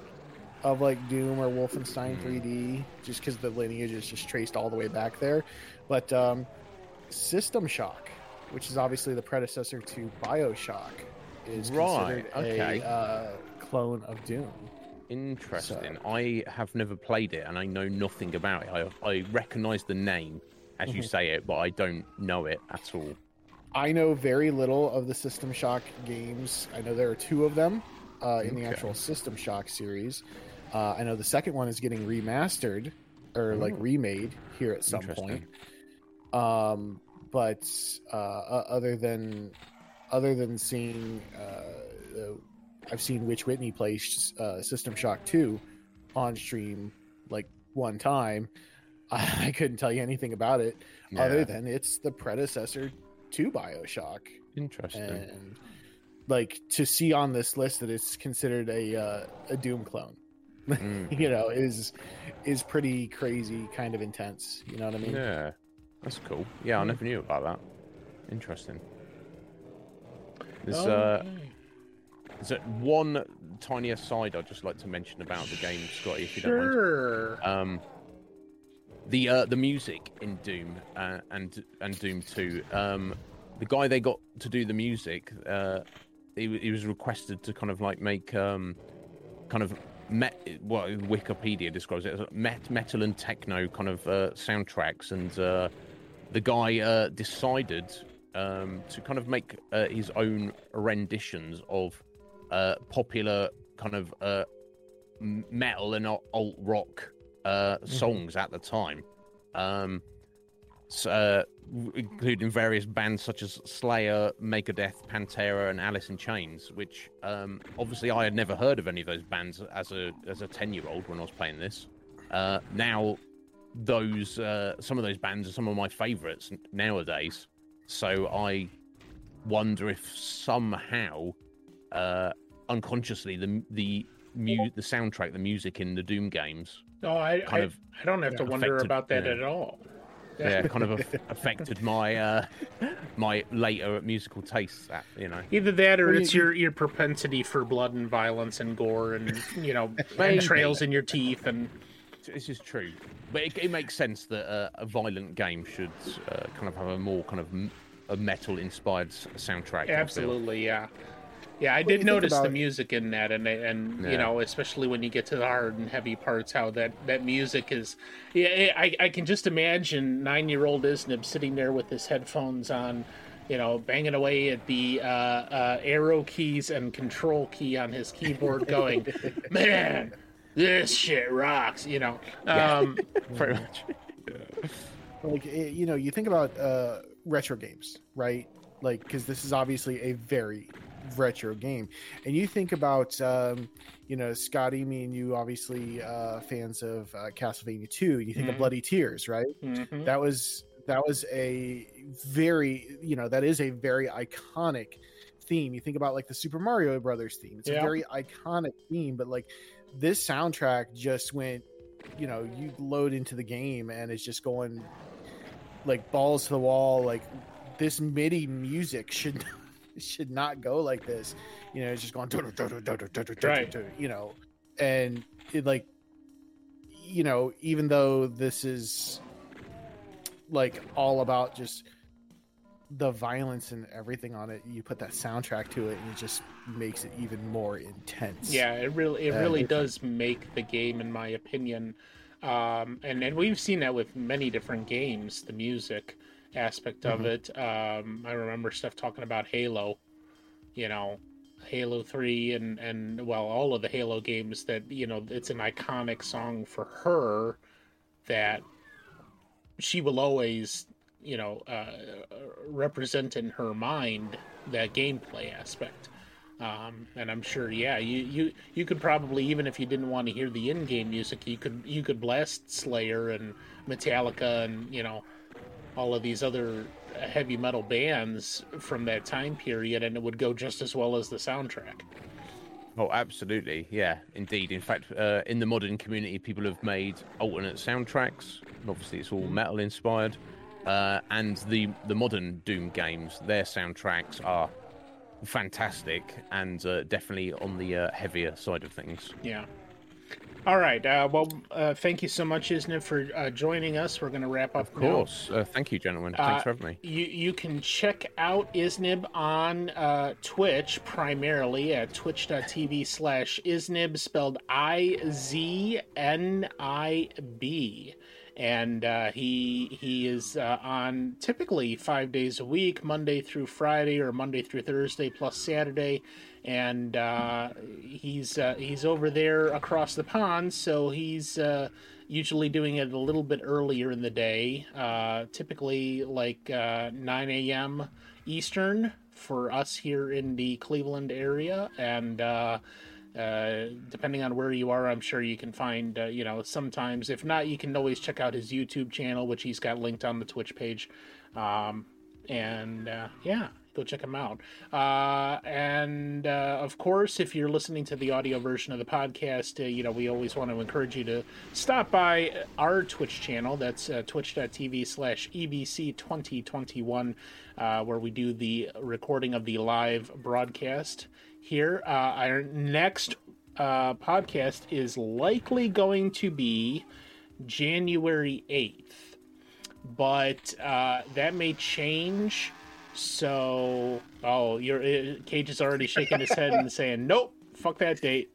Speaker 2: of like Doom or Wolfenstein
Speaker 3: Mm.
Speaker 2: 3D, just because the lineage is just traced all the way back there. But um, System Shock, which is obviously the predecessor to Bioshock, is
Speaker 3: Right,
Speaker 2: considered
Speaker 3: okay.
Speaker 2: a uh, clone of Doom.
Speaker 3: Interesting. I have never played it, and I know nothing about it. I I recognise the name as you
Speaker 2: Mhm.
Speaker 3: say it, but I don't know it at all.
Speaker 2: I know very little of the System Shock games. I know there are two of them uh, in the actual System Shock series. Uh, I know the second one is getting remastered or like
Speaker 3: Oh.
Speaker 2: remade here at some point. Um, but uh, other than other than seeing, uh, I've seen Witch Whitney play uh, System Shock two on stream like one time. I, couldn't tell you anything about it other than it's the predecessor to Bioshock,
Speaker 3: interesting.
Speaker 2: and like to see on this list that it's considered a uh, a Doom clone,
Speaker 3: Mm.
Speaker 2: you know, is is pretty crazy, kind of intense. You know what I mean?
Speaker 3: Yeah, that's cool. Yeah, I
Speaker 2: Hmm.
Speaker 3: never knew about that. Interesting. There's
Speaker 1: Oh,
Speaker 3: uh,
Speaker 1: okay.
Speaker 3: There's one tiny aside I'd just like to mention about the game, Scotty, if you don't mind.
Speaker 1: Sure.
Speaker 3: um the uh the music in doom uh, and and doom 2 um the guy they got to do the music uh he, he was requested to kind of like make um kind of met what wikipedia describes it as met, metal and techno kind of uh, soundtracks and uh the guy uh decided um to kind of make uh, his own renditions of uh popular kind of uh metal and alt rock uh, songs at the time, um, s- uh, including various bands such as Slayer, Megadeth, Pantera, and Alice in Chains. Which um, obviously I had never heard of any of those bands as a as a ten year old when I was playing this. Uh, now those uh, some of those bands are some of my favorites nowadays. So I wonder if somehow, uh, unconsciously, the the mu- the soundtrack, the music in the Doom games,
Speaker 1: No, I
Speaker 3: kind
Speaker 1: I,
Speaker 3: of
Speaker 1: I don't have to
Speaker 3: yeah,
Speaker 1: wonder about that
Speaker 3: yeah.
Speaker 1: at all.
Speaker 3: yeah, kind of aff- affected my uh, my later musical tastes. That you know,
Speaker 1: Either that, or it's your your propensity for blood and violence and gore and you know
Speaker 3: Maybe.
Speaker 1: entrails in your teeth and
Speaker 3: this is true, but it, it makes sense that uh, a violent game should uh, kind of have a more kind of m- a metal inspired soundtrack.
Speaker 1: Absolutely, yeah, yeah. I did
Speaker 2: think
Speaker 1: notice the music in that, and and
Speaker 3: Yeah.
Speaker 1: you know, especially when you get to the hard and heavy parts, how that that music is. Yeah, I I can just imagine nine year old Isnib sitting there with his headphones on. You know, banging away at the uh, uh, arrow keys and control key on his keyboard, going, "Man, this shit rocks!" You know,
Speaker 3: Yeah.
Speaker 1: um,
Speaker 3: Pretty much.
Speaker 2: like eh, you know you think about uh retro games right like because this is obviously a very retro game and you think about um you know scotty me and you obviously uh fans of uh, castlevania 2 you think
Speaker 1: Mhm.
Speaker 2: of bloody tears right
Speaker 1: mhm.
Speaker 2: that was that was a very you know that is a very iconic theme you think about like the super mario brothers theme it's
Speaker 1: Yeah.
Speaker 2: a very iconic theme but like this soundtrack just went you know you load into the game and it's just going like balls to the wall like this midi music should should not go like this you know it's just going
Speaker 1: Right.
Speaker 2: you know and it like you know even though this is like all about just the violence and everything on it you put that soundtrack to it and it just makes it even more intense
Speaker 1: Yeah, it really it really does make the game, in my opinion. Um, and and we've seen that with many different games, the music aspect of
Speaker 2: Mhm.
Speaker 1: it. Um, I remember stuff talking about Halo, you know, Halo Three, and and well, all of the Halo games that you know, it's an iconic song for her that she will always you know uh, represent in her mind that gameplay aspect um, and I'm sure, yeah, you, you you could probably even if you didn't want to hear the in-game music, you could you could blast Slayer and Metallica and you know all of these other heavy metal bands from that time period, and it would go just as well as the soundtrack.
Speaker 3: Oh, absolutely. Yeah, indeed. In fact, uh, in the modern community, people have made alternate soundtracks. Obviously, it's all metal inspired. Uh, and the the modern Doom games, their soundtracks are fantastic and uh, definitely on the uh, heavier side of things.
Speaker 1: Yeah. All right. Uh, well, uh, thank you so much, Isnib for uh, joining us. We're going to wrap up.
Speaker 3: Of course. Uh, thank you, gentlemen.
Speaker 1: Uh,
Speaker 3: Thanks for having me.
Speaker 1: You you can check out Isnib on uh, Twitch primarily at twitch.tv slash Isnib spelled I Z N I B. And uh, he he is uh, on typically five days a week, Monday through Friday or Monday through Thursday plus Saturday, and uh, he's uh, he's over there across the pond, so he's uh, usually doing it a little bit earlier in the day, uh, typically like 9 a.m. Eastern for us here in the Cleveland area. And uh, depending on where you are, I'm sure you can find, uh, you know, sometimes, if not, you can always check out his YouTube channel, which he's got linked on the Twitch page. Um, and uh, yeah, go check him out. Uh, and uh, of course, if you're listening to the audio version of the podcast, uh, you know we always want to encourage you to stop by our Twitch channel. That's twitch.tv slash E EBC2021, uh, where we do the recording of the live broadcast here. Uh, our next uh, podcast is likely going to be January 8th but uh, that may change. So, oh, your uh, Cage is already shaking his head and saying, "Nope, fuck that date."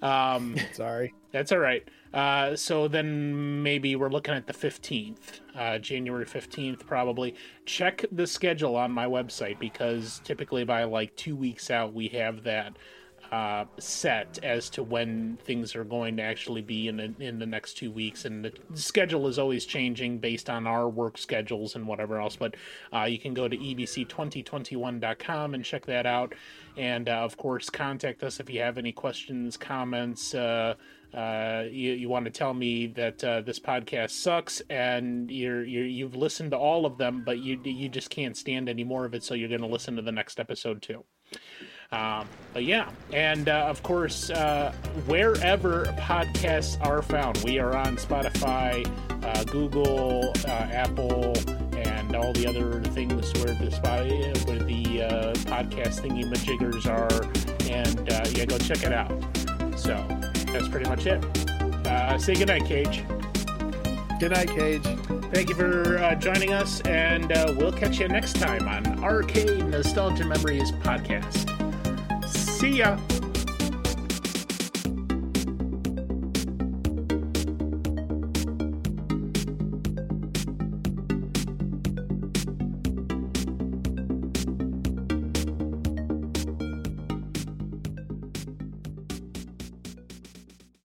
Speaker 1: Um,
Speaker 2: sorry
Speaker 1: that's all right. Uh, so then maybe we're looking at the fifteenth, uh, January fifteenth, probably. Check the schedule on my website because typically by like two weeks out we have that uh, set as to when things are going to actually be in the, in the next two weeks, and the schedule is always changing based on our work schedules and whatever else. But uh, you can go to ebc2021.com and check that out, and uh, of course contact us if you have any questions, comments, uh, you, you want to tell me that uh, this podcast sucks and you're, you're you've listened to all of them, but you you just can't stand any more of it, so you're going to listen to the next episode too. Um, but yeah, and uh, of course, uh, wherever podcasts are found, we are on Spotify, uh, Google, uh, Apple, and all the other things where the where the uh, podcast thingy majiggers are. And uh, yeah, go check it out. So that's pretty much it. say goodnight, Cage.
Speaker 2: Good night, Cage.
Speaker 1: Thank you for uh, joining us, and uh, we'll catch you next time on Arcade Nostalgia Memories Podcast. See ya.